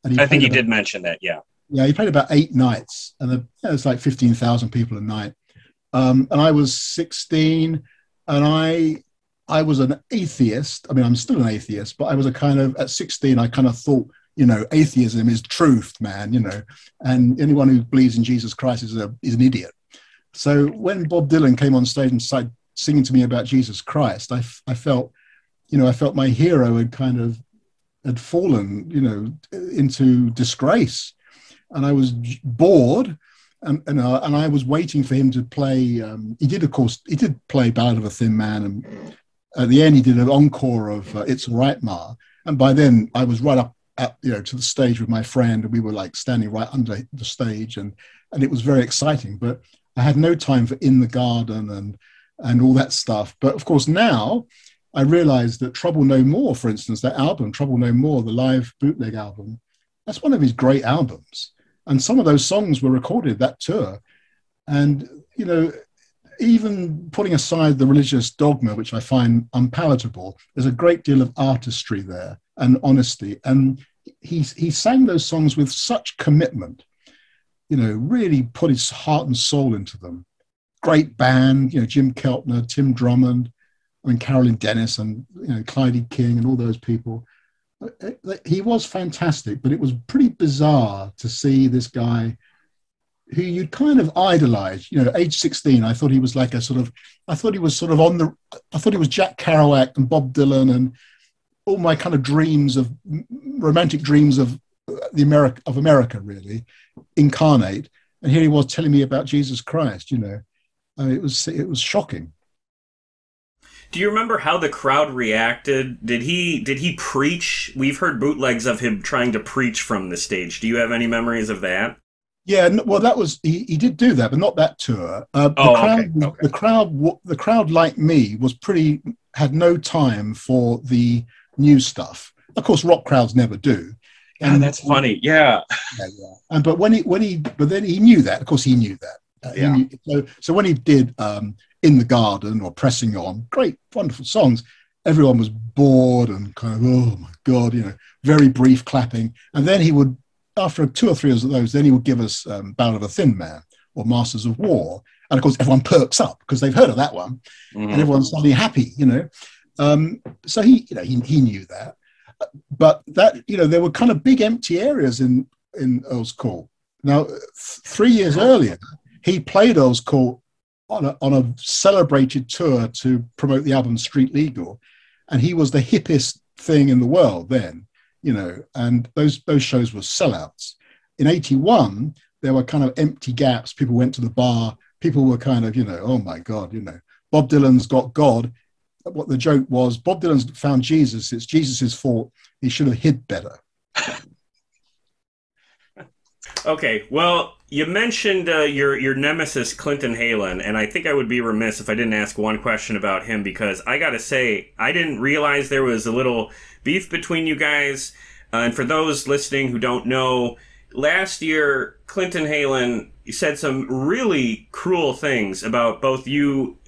And I think he about- did mention that, yeah. Yeah, he played about eight nights, and the, yeah, it's like 15,000 people a night. Um, and I was 16, and I I was an atheist. I mean, I'm still an atheist, but I was a kind of at 16, I kind of thought, you know, atheism is truth, man. You know, and anyone who believes in Jesus Christ is a is an idiot. So when Bob Dylan came on stage and started singing to me about Jesus Christ, I, I felt, you know, I felt my hero had kind of had fallen, you know, into disgrace, and I was bored, and and, uh, and I was waiting for him to play. Um, he did, of course, he did play "Ballad of a Thin Man," and at the end he did an encore of uh, "It's All Right, Ma," and by then I was right up at you know to the stage with my friend, and we were like standing right under the stage, and and it was very exciting. But I had no time for "In the Garden" and and all that stuff. But of course now. I realized that Trouble No More, for instance, that album, Trouble No More, the live bootleg album, that's one of his great albums. And some of those songs were recorded that tour. And, you know, even putting aside the religious dogma, which I find unpalatable, there's a great deal of artistry there and honesty. And he, he sang those songs with such commitment, you know, really put his heart and soul into them. Great band, you know, Jim Keltner, Tim Drummond, I mean, Carolyn Dennis and you know Clyde King and all those people. Uh, uh, He was fantastic, but it was pretty bizarre to see this guy who you'd kind of idolize. You know, age 16, I thought he was like a sort of, I thought he was sort of on the, I thought he was Jack Kerouac and Bob Dylan and all my kind of dreams of romantic dreams of uh, the America of America really incarnate. And here he was telling me about Jesus Christ. You know, I mean, it was it was shocking. Do you remember how the crowd reacted? Did he did he preach? We've heard bootlegs of him trying to preach from the stage. Do you have any memories of that? Yeah, well, that was he, he did do that, but not that tour. Uh, the Oh, okay, crowd, was- okay. the crowd, the crowd, like me, was pretty had no time for the new stuff. Of course, rock crowds never do. And- that's funny. Yeah. yeah, yeah. And but when he when he but then he knew that. Of course, he knew that. Uh, Yeah. knew- so so when he did um, in the garden or pressing on, great, wonderful songs. Everyone was bored and kind of oh my god, you know, very brief clapping. And then he would, after two or three of those, then he would give us um, Ballad of a Thin Man or Masters of War. And of course, everyone perks up because they've heard of that one Mhm. and everyone's suddenly happy, you know. Um, so he, you know, he, he knew that, but that, you know, there were kind of big empty areas in in Earl's Court. Now, th- three years earlier, he played Earl's Court on a, on a celebrated tour to promote the album Street Legal, and he was the hippest thing in the world then, you know. And those those shows were sellouts. In '81, there were kind of empty gaps. People went to the bar. People were kind of, you know, oh my God, you know, Bob Dylan's got God. What the joke was, Bob Dylan's found Jesus. It's Jesus' fault. He should have hid better. Okay, well, you mentioned uh, your your nemesis Clinton Heylin, and I think I would be remiss if I didn't ask one question about him because I got to say I didn't realize there was a little beef between you guys. Uh, and for those listening who don't know, last year Clinton Heylin said some really cruel things about both you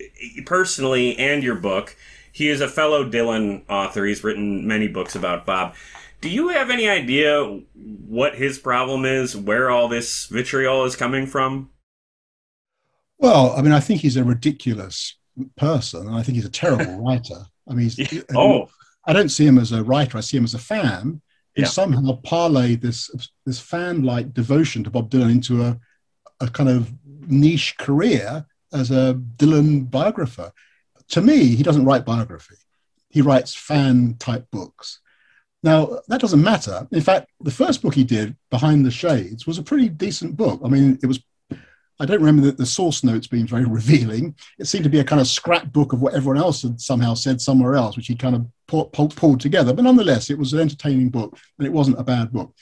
personally and your book. He is a fellow Dylan author. He's written many books about Bob. Do you have any idea what his problem is, where all this vitriol is coming from? Well, I mean, I think he's a ridiculous person, and I think he's a terrible writer. I mean, he's, Oh, I don't see him as a writer. I see him as a fan who Yeah. somehow parlayed this this fan-like devotion to Bob Dylan into a a kind of niche career as a Dylan biographer. To me, he doesn't write biography. He writes fan-type books. Now that doesn't matter. In fact, the first book he did, Behind the Shades, was a pretty decent book. I mean, it was. I don't remember the, the source notes being very revealing. It seemed to be a kind of scrapbook of what everyone else had somehow said somewhere else, which he kind of pull, pull, pulled together. But nonetheless, it was an entertaining book, and it wasn't a bad book.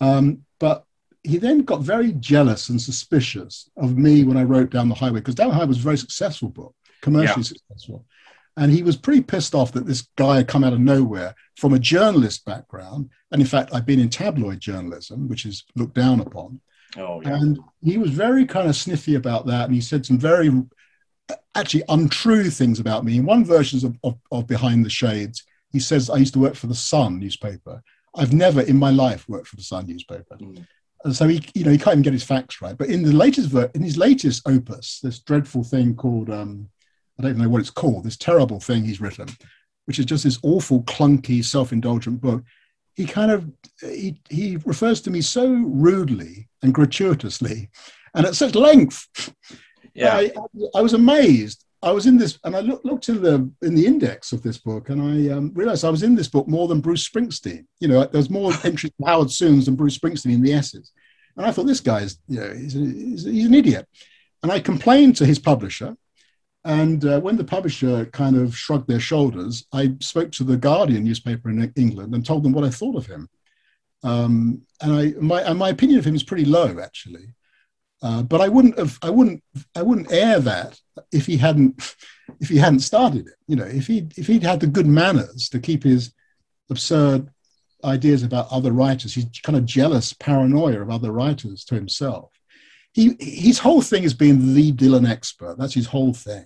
Um, but he then got very jealous and suspicious of me when I wrote Down the Highway, because Down the Highway was a very successful book, commercially successful. And he was pretty pissed off that this guy had come out of nowhere from a journalist background. And in fact, I've been in tabloid journalism, which is looked down upon. oh yeah. And he was very kind of sniffy about that. And he said some very actually untrue things about me. In one version of, of, of Behind the Shades, he says, I used to work for the Sun newspaper. I've never in my life worked for the Sun newspaper. Mm. And so he, you know, he can't even get his facts right. But in the latest, ver- in his latest opus, this dreadful thing called, um, I don't even know what it's called, this terrible thing he's written, which is just this awful, clunky, self-indulgent book. He kind of he, he refers to me so rudely and gratuitously, and at such length. Yeah. I, I was amazed. I was in this, and I look, looked in the in the index of this book, and I um, realized I was in this book more than Bruce Springsteen. You know, there's more entries from Howard Sounes than Bruce Springsteen in the S's. And I thought this guy is, you know, he's, a, he's, he's an idiot. And I complained to his publisher. And uh, when the publisher kind of shrugged their shoulders, I spoke to the Guardian newspaper in England and told them what I thought of him. Um, and I, my, and my opinion of him is pretty low, actually. Uh, but I wouldn't have, I wouldn't, I wouldn't air that if he hadn't, if he hadn't started it. You know, if he, if he'd had the good manners to keep his absurd ideas about other writers, he's kind of jealous paranoia of other writers to himself. He, his whole thing is being the Dylan expert. That's his whole thing,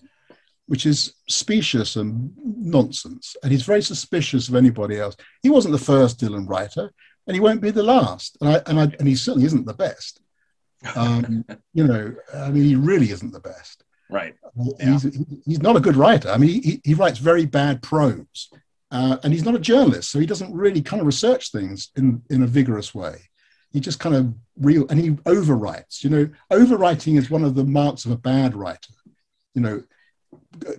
which is specious and nonsense. And he's very suspicious of anybody else. He wasn't the first Dylan writer, and he won't be the last. And I, and I, and he certainly isn't the best. Um, you know, I mean, he really isn't the best. Right. He's, he's not a good writer. I mean, he, he writes very bad prose, uh, and he's not a journalist, so he doesn't really kind of research things in, in a vigorous way. He just kind of real, and he overwrites. You know, overwriting is one of the marks of a bad writer. You know,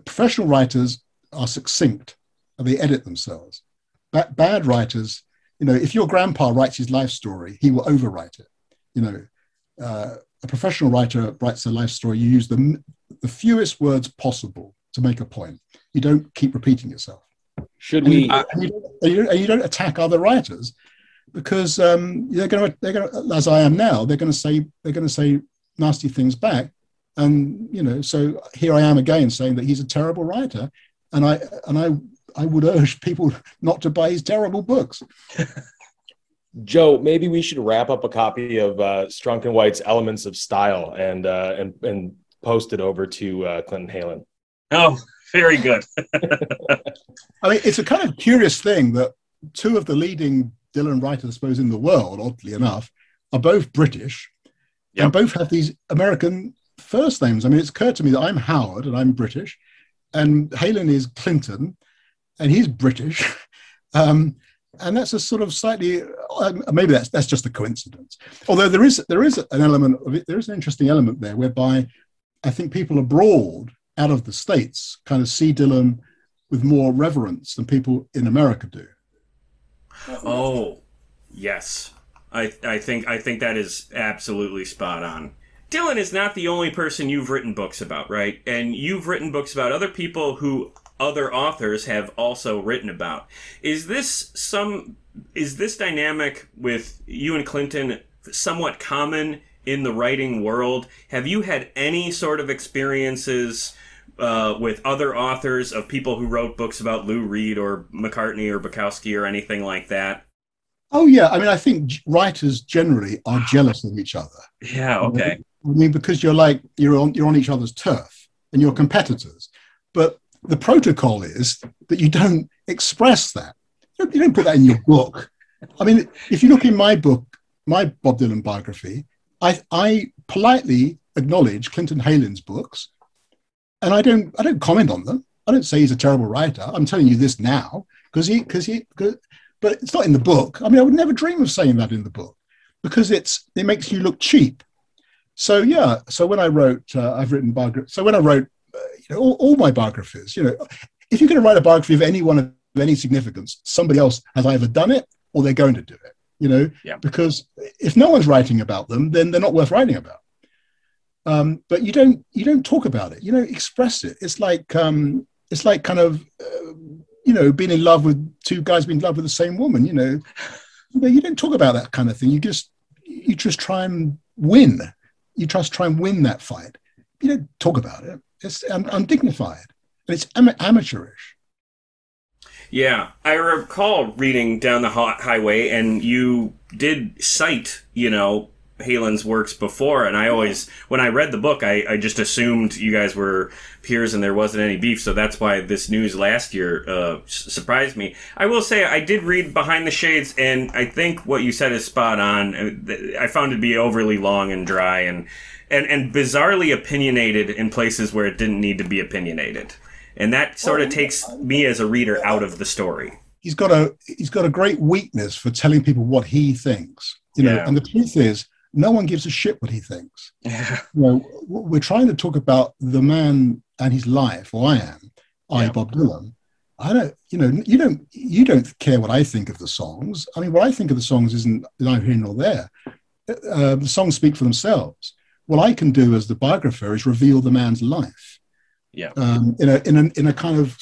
professional writers are succinct, and they edit themselves. Ba- bad writers, you know, if your grandpa writes his life story, he will overwrite it. You know, uh, a professional writer writes a life story, you use the, the fewest words possible to make a point. You don't keep repeating yourself. Should And we? you, and you, don't, and you don't- and you don't attack other writers because um, they're going to, they're going to, as I am now, they're going to say, they're going to say nasty things back. And, you know, so here I am again saying that he's a terrible writer. And I, and I, I would urge people not to buy his terrible books. Joe, maybe we should wrap up a copy of uh, Strunk and White's Elements of Style and uh, and and post it over to uh, Clinton Heylin. Oh, very good. I mean, it's a kind of curious thing that two of the leading Dylan writers, I suppose, in the world, oddly enough, are both British Yep. and both have these American first names. I mean, it's occurred to me that I'm Howard and I'm British, and Heylin is Clinton, and he's British. Um, and that's a sort of slightly um, maybe that's that's just a coincidence. Although there is there is an element of it, there is an interesting element there whereby I think people abroad out of the states kind of see Dylan with more reverence than people in America do. Oh, yes. I I think I think that is absolutely spot on. Dylan is not the only person you've written books about, right? And you've written books about other people who other authors have also written about. Is this some is this dynamic with you and Clinton somewhat common in the writing world? Have you had any sort of experiences uh, with other authors of people who wrote books about Lou Reed or McCartney or Bukowski or anything like that? Oh yeah, I mean, I think writers generally are jealous of each other. Yeah, okay. I mean, because you're like you're on you're on each other's turf and you're competitors. But the protocol is that you don't express that. You don't, you don't put that in your book. I mean, if you look in my book, my Bob Dylan biography, I I politely acknowledge Clinton Heylin's books, and I don't I don't comment on them. I don't say he's a terrible writer. I'm telling you this now because he because he. Cause, but it's not in the book. I mean, I would never dream of saying that in the book because it's it makes you look cheap. So yeah. So when I wrote, uh, I've written biography. So when I wrote, uh, you know, all, all my biographies, you know, if you're going to write a biography of anyone of any significance, somebody else has either done it or they're going to do it. You know, Yeah. because if no one's writing about them, then they're not worth writing about. Um, but you don't you don't talk about it. You don't express it. It's like um, it's like kind of uh, you know being in love with two guys being in love with the same woman. You know, you you don't talk about that kind of thing. You just you just try and win. You just try and win that fight. You don't talk about it. It's un- undignified and it's am- amateurish. Yeah, I recall reading down the hi- highway, and you did cite, you know, Heylin's works before, and I always, when I read the book, I, I just assumed you guys were peers and there wasn't any beef, so that's why this news last year uh, s- surprised me. I will say I did read Behind the Shades, and I think what you said is spot on. Uh, I found it to be overly long and dry, and and and bizarrely opinionated in places where it didn't need to be opinionated, and that sort of takes me as a reader out of the story. He's got a he's got a great weakness for telling people what he thinks. You know, Yeah. and the truth is, no one gives a shit what he thinks. Yeah. you know, we're trying to talk about the man and his life, or I am, I Yeah. Bob Dylan. I don't, you know, you don't, you don't care what I think of the songs. I mean, what I think of the songs isn't neither here nor there. Uh, the songs speak for themselves. What I can do as the biographer is reveal the man's life Yeah. um, in a in a in a kind of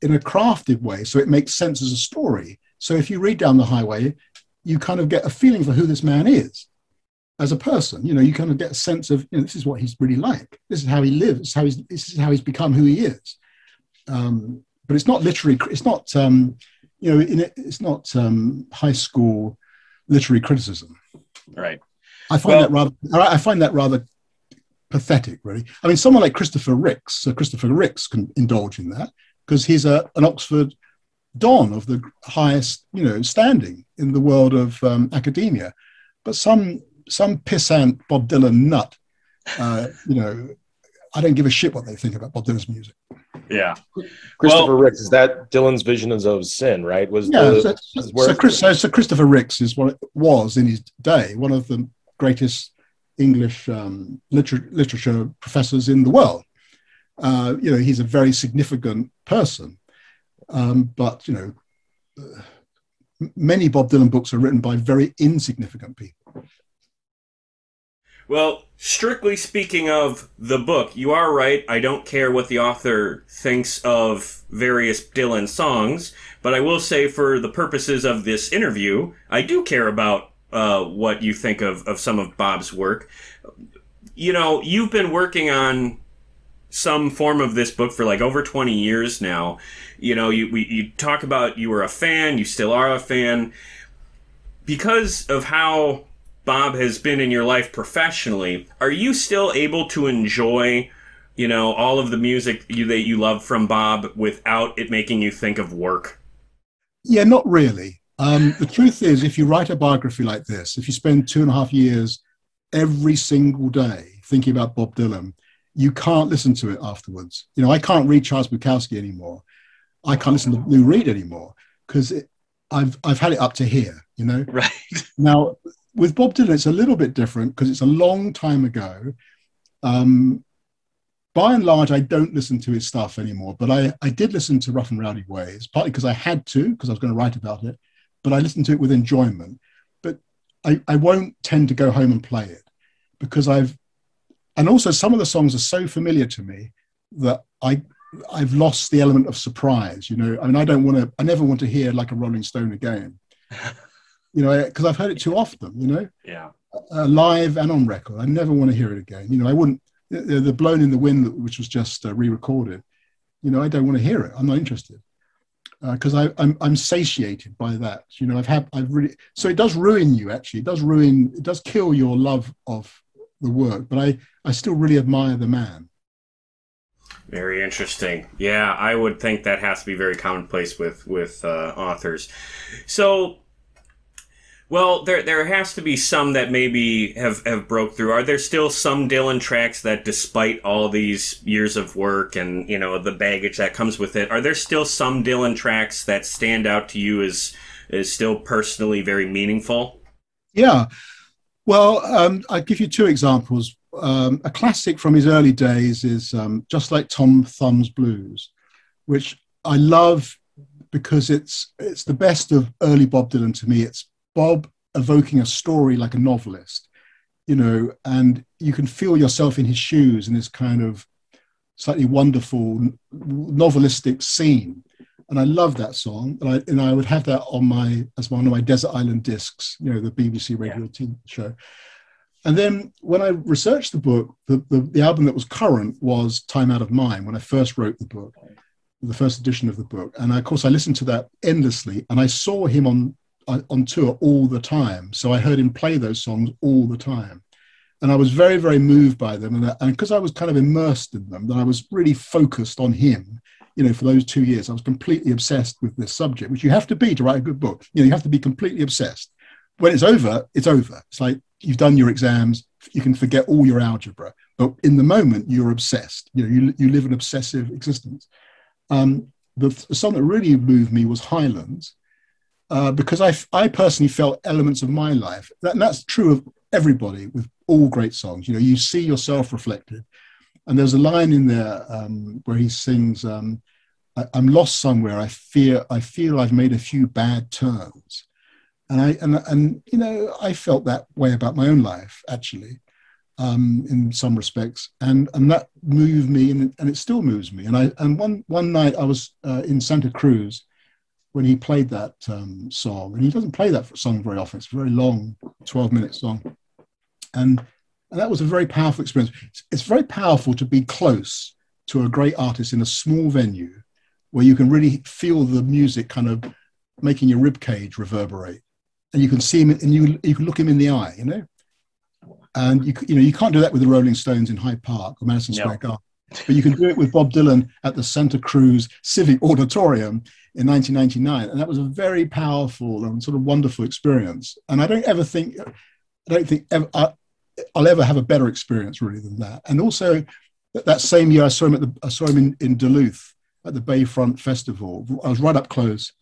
in a crafted way, so it makes sense as a story. So if you read down the highway, you kind of get a feeling for who this man is as a person. You know, you kind of get a sense of you know, this is what he's really like. This is how he lives. How he's this is how he's become who he is. Um, but it's not literary. It's not um, you know, in it, it's not um, high school literary criticism. Right. I find Well- that rather. I find that rather pathetic, really. I mean, someone like Christopher Ricks, So Christopher Ricks, can indulge in that because he's a an Oxford don of the highest, you know, standing in the world of um, academia. But some some pissant Bob Dylan nut, uh, you know, I don't give a shit what they think about Bob Dylan's music. Yeah. Christopher Well- Ricks is that Dylan's vision of sin, right? Was Yeah, the, so, was so, Chris, so, so Christopher Ricks is what it was in his day one of the greatest English um, liter- literature professors in the world. Uh, you know, he's a very significant person, um, but you know, uh, many Bob Dylan books are written by very insignificant people. Well, strictly speaking of the book, you are right. I don't care what the author thinks of various Dylan songs, but I will say, for the purposes of this interview, I do care about uh, what you think of, of some of Bob's work. You know, you've been working on some form of this book for like over 20 years now. You know, you, we, you talk about you were a fan, you still are a fan. Because of how Bob has been in your life professionally, are you still able to enjoy, you know, all of the music you, that you love from Bob without it making you think of work? Yeah, not really. Um, the truth is, if you write a biography like this, if you spend two and a half years every single day thinking about Bob Dylan, you can't listen to it afterwards. You know, I can't read Charles Bukowski anymore. I can't listen to Lou Reed anymore because I've I've had it up to here. You know. Right. Now with Bob Dylan, it's a little bit different because it's a long time ago. Um, by and large, I don't listen to his stuff anymore, but I, I did listen to Rough and Rowdy Ways, partly because I had to, because I was going to write about it, but I listened to it with enjoyment. But I, I won't tend to go home and play it because I've, and also some of the songs are so familiar to me that I, I've lost the element of surprise. You know, I mean, I don't want to, I never want to hear like a Rolling Stone again, you know, because I've heard it too often, you know Yeah. uh, live and on record. I never want to hear it again. You know, I wouldn't. The, the "Blowin' in the Wind," which was just uh, re-recorded. You know, I don't want to hear it. I'm not interested because I I'm, I'm satiated by that. You know, I've had I've really so it does ruin you. Actually, it does ruin. It does kill your love of the work. But I I still really admire the man. Very interesting. Yeah, I would think that has to be very commonplace with with uh, authors. So, Well, there there has to be some that maybe have have broke through. Are there still some Dylan tracks that, despite all these years of work and you know the baggage that comes with it, are there still some Dylan tracks that stand out to you as as still personally very meaningful? Yeah. Well, um, I'll give you two examples. Um, a classic from his early days is um, Just Like Tom Thumb's Blues, which I love because it's it's the best of early Bob Dylan to me. It's Bob evoking a story like a novelist, you know, and you can feel yourself in his shoes in this kind of slightly wonderful novelistic scene. And I love that song, and I and I would have that on my as one of my desert island discs, you know, the BBC radio TV show. And then when I researched the book, the, the, the album that was current was Time Out of Mind when I first wrote the book, the first edition of the book. And of course, I listened to that endlessly, and I saw him on on tour all the time. So I heard him play those songs all the time. And I was very, very moved by them. And because I was kind of immersed in them, that I was really focused on him, you know, for those two years. I was completely obsessed with this subject, which you have to be to write a good book. You know, you have to be completely obsessed. When it's over, it's over. It's like you've done your exams, you can forget all your algebra. But in the moment, you're obsessed. You know, you, you live an obsessive existence. Um, the, the song that really moved me was Highlands uh, because I, I personally felt elements of my life. That, and that's true of everybody with all great songs. You know, you see yourself reflected. And there's a line in there um, where he sings, um, I, "I'm lost somewhere. I fear. I feel I've made a few bad turns." And I and and you know, I felt that way about my own life actually, um, in some respects, and and that moved me, and, and it still moves me. And I and one one night I was uh, in Santa Cruz, when he played that um, song, and he doesn't play that song very often. It's a very long, 12 minute song. And, and that was a very powerful experience. It's, it's very powerful to be close to a great artist in a small venue where you can really feel the music kind of making your rib cage reverberate. And you can see him and you, you can look him in the eye, you know? And you, you know, you can't do that with the Rolling Stones in Hyde Park or Madison Square Garden but you can do it with Bob Dylan at the Santa Cruz Civic Auditorium in 1999, and that was a very powerful and sort of wonderful experience. And I don't ever think, I don't think ever, I, will ever have a better experience really than that. And also, that same year I saw him at the, I saw him in, in Duluth at the Bayfront Festival. I was right up close,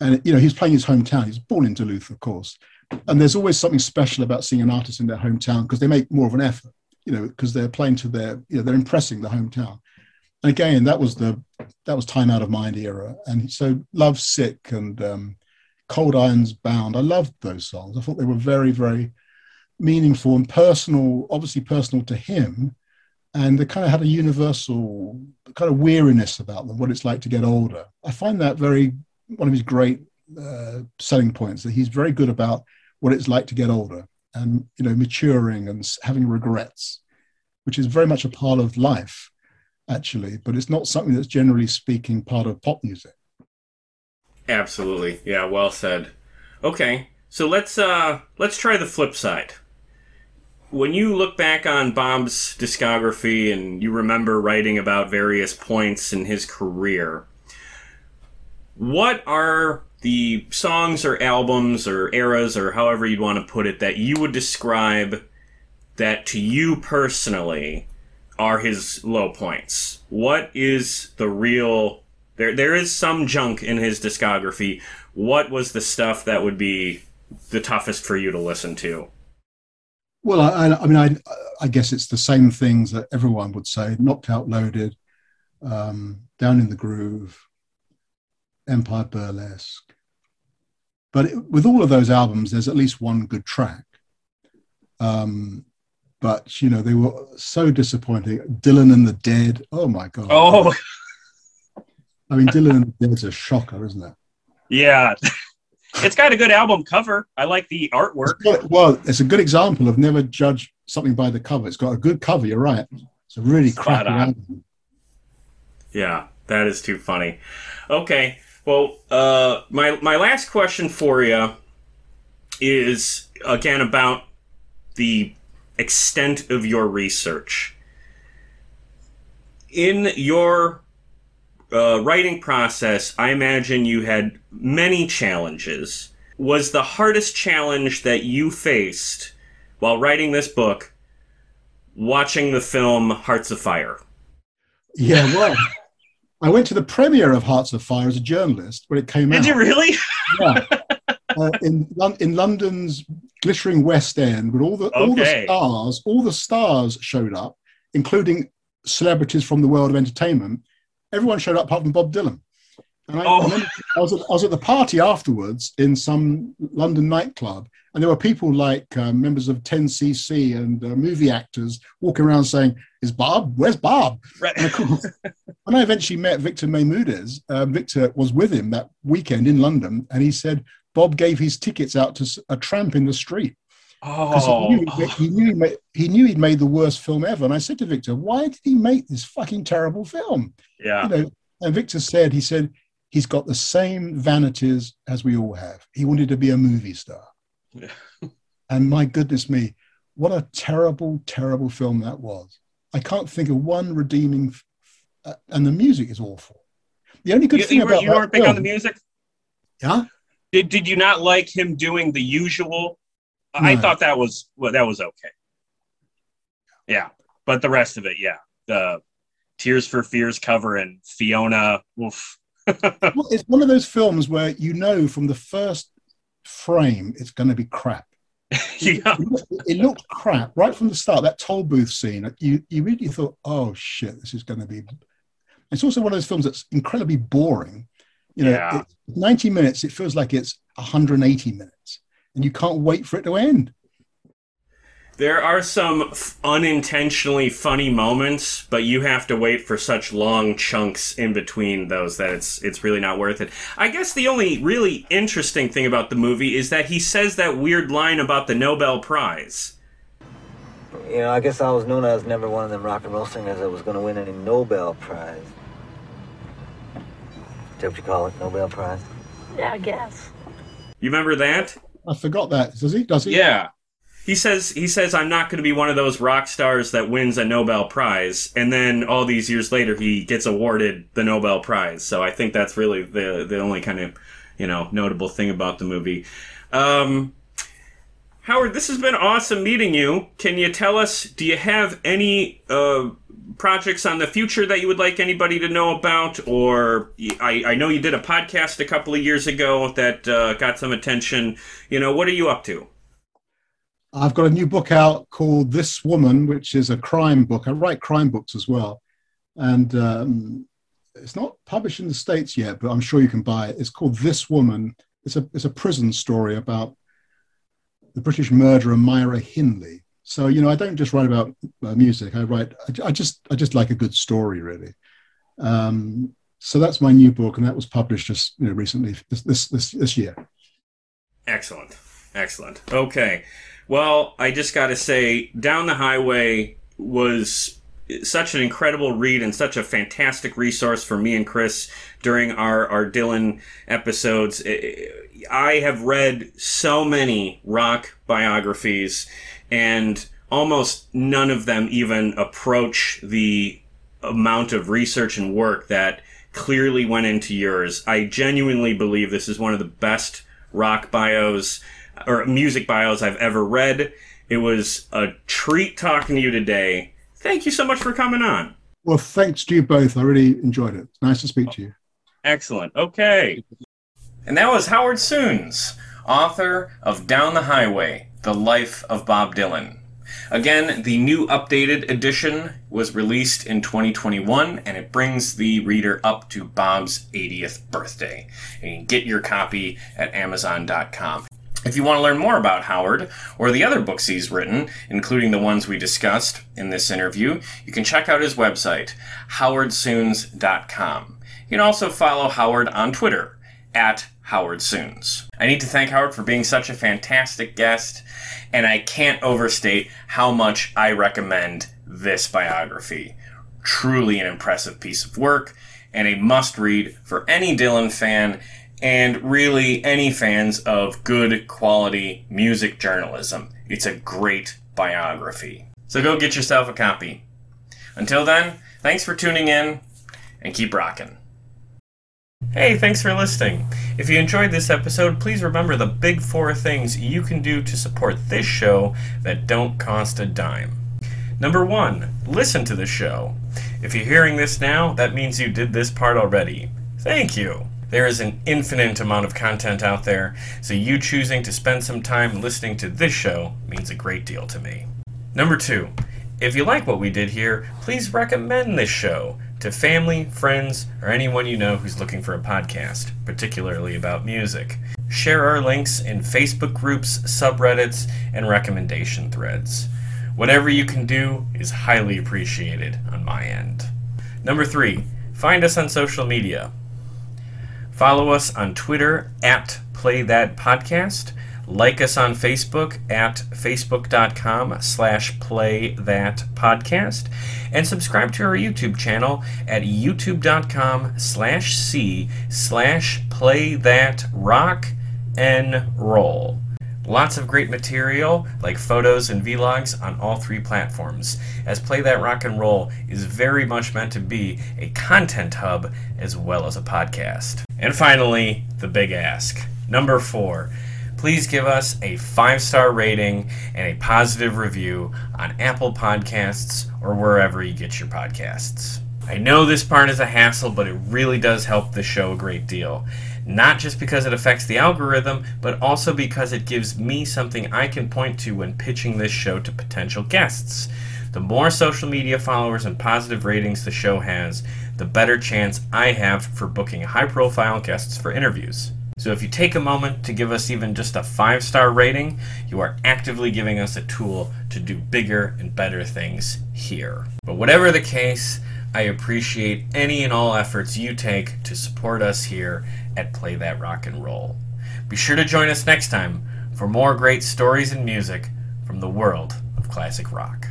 and you know he's playing his hometown. He's born in Duluth, of course. And there's always something special about seeing an artist in their hometown because they make more of an effort you know, because they're playing to their, you know, they're impressing the hometown. And again, that was the that was time out of mind era, and so Love Sick and um, Cold Irons Bound. I loved those songs. I thought they were very, very meaningful and personal. Obviously, personal to him, and they kind of had a universal kind of weariness about them. What it's like to get older. I find that very one of his great uh, selling points. That he's very good about what it's like to get older and you know maturing and having regrets which is very much a part of life actually but it's not something that's generally speaking part of pop music Absolutely. Yeah, well said. Okay. So let's uh let's try the flip side. When you look back on Bob's discography and you remember writing about various points in his career, what are the songs or albums or eras or however you'd want to put it that you would describe that to you personally are his low points? What is the real there there is some junk in his discography. What was the stuff that would be the toughest for you to listen to? well i, I mean I, I guess it's the same things that everyone would say knocked out loaded um, down in the groove empire burlesque but it, with all of those albums there's at least one good track um, but you know they were so disappointing dylan and the dead oh my god Oh, i mean dylan and the dead's a shocker isn't it yeah. It's got a good album cover. I like the artwork. Well, well, it's a good example of never judge something by the cover. It's got a good cover. You're right. It's a really Spot crappy on. album. Yeah, that is too funny. Okay, well, uh, my my last question for you is again about the extent of your research. In your uh, writing process, I imagine you had many challenges. was the hardest challenge that you faced while writing this book watching the film Hearts of Fire? Yeah, I went to the premiere of Hearts of Fire as a journalist when it came out. Did you really? Yeah. uh, in in London's glittering West End, where all the all the stars, all the stars showed up, including celebrities from the world of entertainment. Everyone showed up apart from Bob Dylan. And I, Oh. I, remember I was at, I was at the party afterwards in some London nightclub, and there were people like uh, members of 10cc and uh, movie actors walking around saying, "Is Bob? Where's Bob?" Right. And of course, when I eventually met Victor Maymudes, uh, Victor was with him that weekend in London, and he said Bob gave his tickets out to a tramp in the street Oh, he, knew he'd he, knew he knew he'd made the worst film ever. And I said to Victor, "Why did he make this fucking terrible film?" yeah. You know, and Victor said, "He said he's got the same vanities as we all have. He wanted to be a movie star." Yeah. and my goodness me, what a terrible, terrible film that was. I can't think of one redeeming, uh, and the music is awful. The only good You, thing you, were, about you weren't big on the music? yeah, Did, did you not like him doing the usual? I thought that was well, that was okay. Yeah, but the rest of it, yeah, the Tears for Fears cover and Fiona. Oof. It's one of those films where you know from the first frame it's going to be crap. yeah, It, it looked crap right from the start. That toll booth scene, you you really thought, "Oh shit, this is going to be." It's also one of those films that's incredibly boring. You know, Yeah. it, 90 minutes, it feels like it's 180 minutes, and you can't wait for it to end. There are some f- unintentionally funny moments, but you have to wait for such long chunks in between those that it's it's really not worth it. I guess the only really interesting thing about the movie is that he says that weird line about the Nobel Prize. You know, I guess I was known as never one of them rock and roll singers that was going to win any Nobel Prize. Is that what you call it? Nobel Prize? Yeah, I guess. You remember that? I forgot that. Does he? Does he? Yeah. He says he says I'm not going to be one of those rock stars that wins a Nobel Prize, and then all these years later he gets awarded the Nobel Prize. So I think that's really the the only kind of you know notable thing about the movie. Um, Howard, this has been awesome meeting you. Can you tell us? Do you have any uh, projects on the future that you would like anybody to know about? Or I, I know you did a podcast a couple of years ago that uh, got some attention. You know, what are you up to? I've got a new book out called This Woman, which is a crime book. I write crime books as well. And um, it's not published in the States yet, but I'm sure you can buy it. It's called This Woman. It's a, it's a prison story about the British murderer Myra Hindley. So, you know, I don't just write about uh, music. I write, I, I just, I just like a good story, really. Um, so that's my new book, and that was published just you know, recently this, this, this, this year. Excellent. Excellent. Okay. Well, I just got to say, Down the Highway was such an incredible read and such a fantastic resource for me and Chris during our, our Dylan episodes. I have read so many rock biographies, and almost none of them even approach the amount of research and work that clearly went into yours. I genuinely believe this is one of the best rock bios or music bios I've ever read. It was a treat talking to you today. Thank you so much for coming on. Well, thanks to you both. I really enjoyed it. It's nice to speak to you. Excellent. Okay. And that was Howard Sounes, author of Down the Highway The Life of Bob Dylan. Again, the new updated edition was released in 2021 and it brings the reader up to Bob's 80th birthday. And you can get your copy at Amazon.com. If you want to learn more about Howard or the other books he's written, including the ones we discussed in this interview, you can check out his website, howardsounes.com. You can also follow Howard on Twitter at Howard Sounes. I need to thank Howard for being such a fantastic guest, and I can't overstate how much I recommend this biography. Truly an impressive piece of work and a must read for any Dylan fan and really any fans of good quality music journalism. It's a great biography. So go get yourself a copy. Until then, thanks for tuning in and keep rocking. Hey, thanks for listening. If you enjoyed this episode, please remember the big four things you can do to support this show that don't cost a dime. Number one, listen to the show. If you're hearing this now, that means you did this part already. Thank you. There is an infinite amount of content out there, so you choosing to spend some time listening to this show means a great deal to me. Number two, if you like what we did here, please recommend this show to family, friends, or anyone you know who's looking for a podcast, particularly about music. Share our links in Facebook groups, subreddits, and recommendation threads. Whatever you can do is highly appreciated on my end. Number three, find us on social media. Follow us on Twitter at Play That Podcast. Like us on Facebook at facebook.com slash play that podcast. And subscribe to our YouTube channel at youtube.com slash c slash play that rock and roll. Lots of great material, like photos and vlogs, on all three platforms, as Play That Rock and Roll is very much meant to be a content hub as well as a podcast. And finally, the big ask. Number four, please give us a five star rating and a positive review on Apple Podcasts or wherever you get your podcasts. I know this part is a hassle, but it really does help the show a great deal. Not just because it affects the algorithm, but also because it gives me something I can point to when pitching this show to potential guests. The more social media followers and positive ratings the show has, the better chance I have for booking high profile guests for interviews. So if you take a moment to give us even just a five star rating, you are actively giving us a tool to do bigger and better things here. But whatever the case, I appreciate any and all efforts you take to support us here at Play That Rock and Roll. Be sure to join us next time for more great stories and music from the world of classic rock.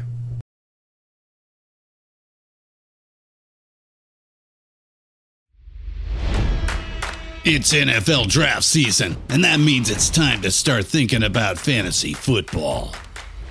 It's NFL draft season, and that means it's time to start thinking about fantasy football.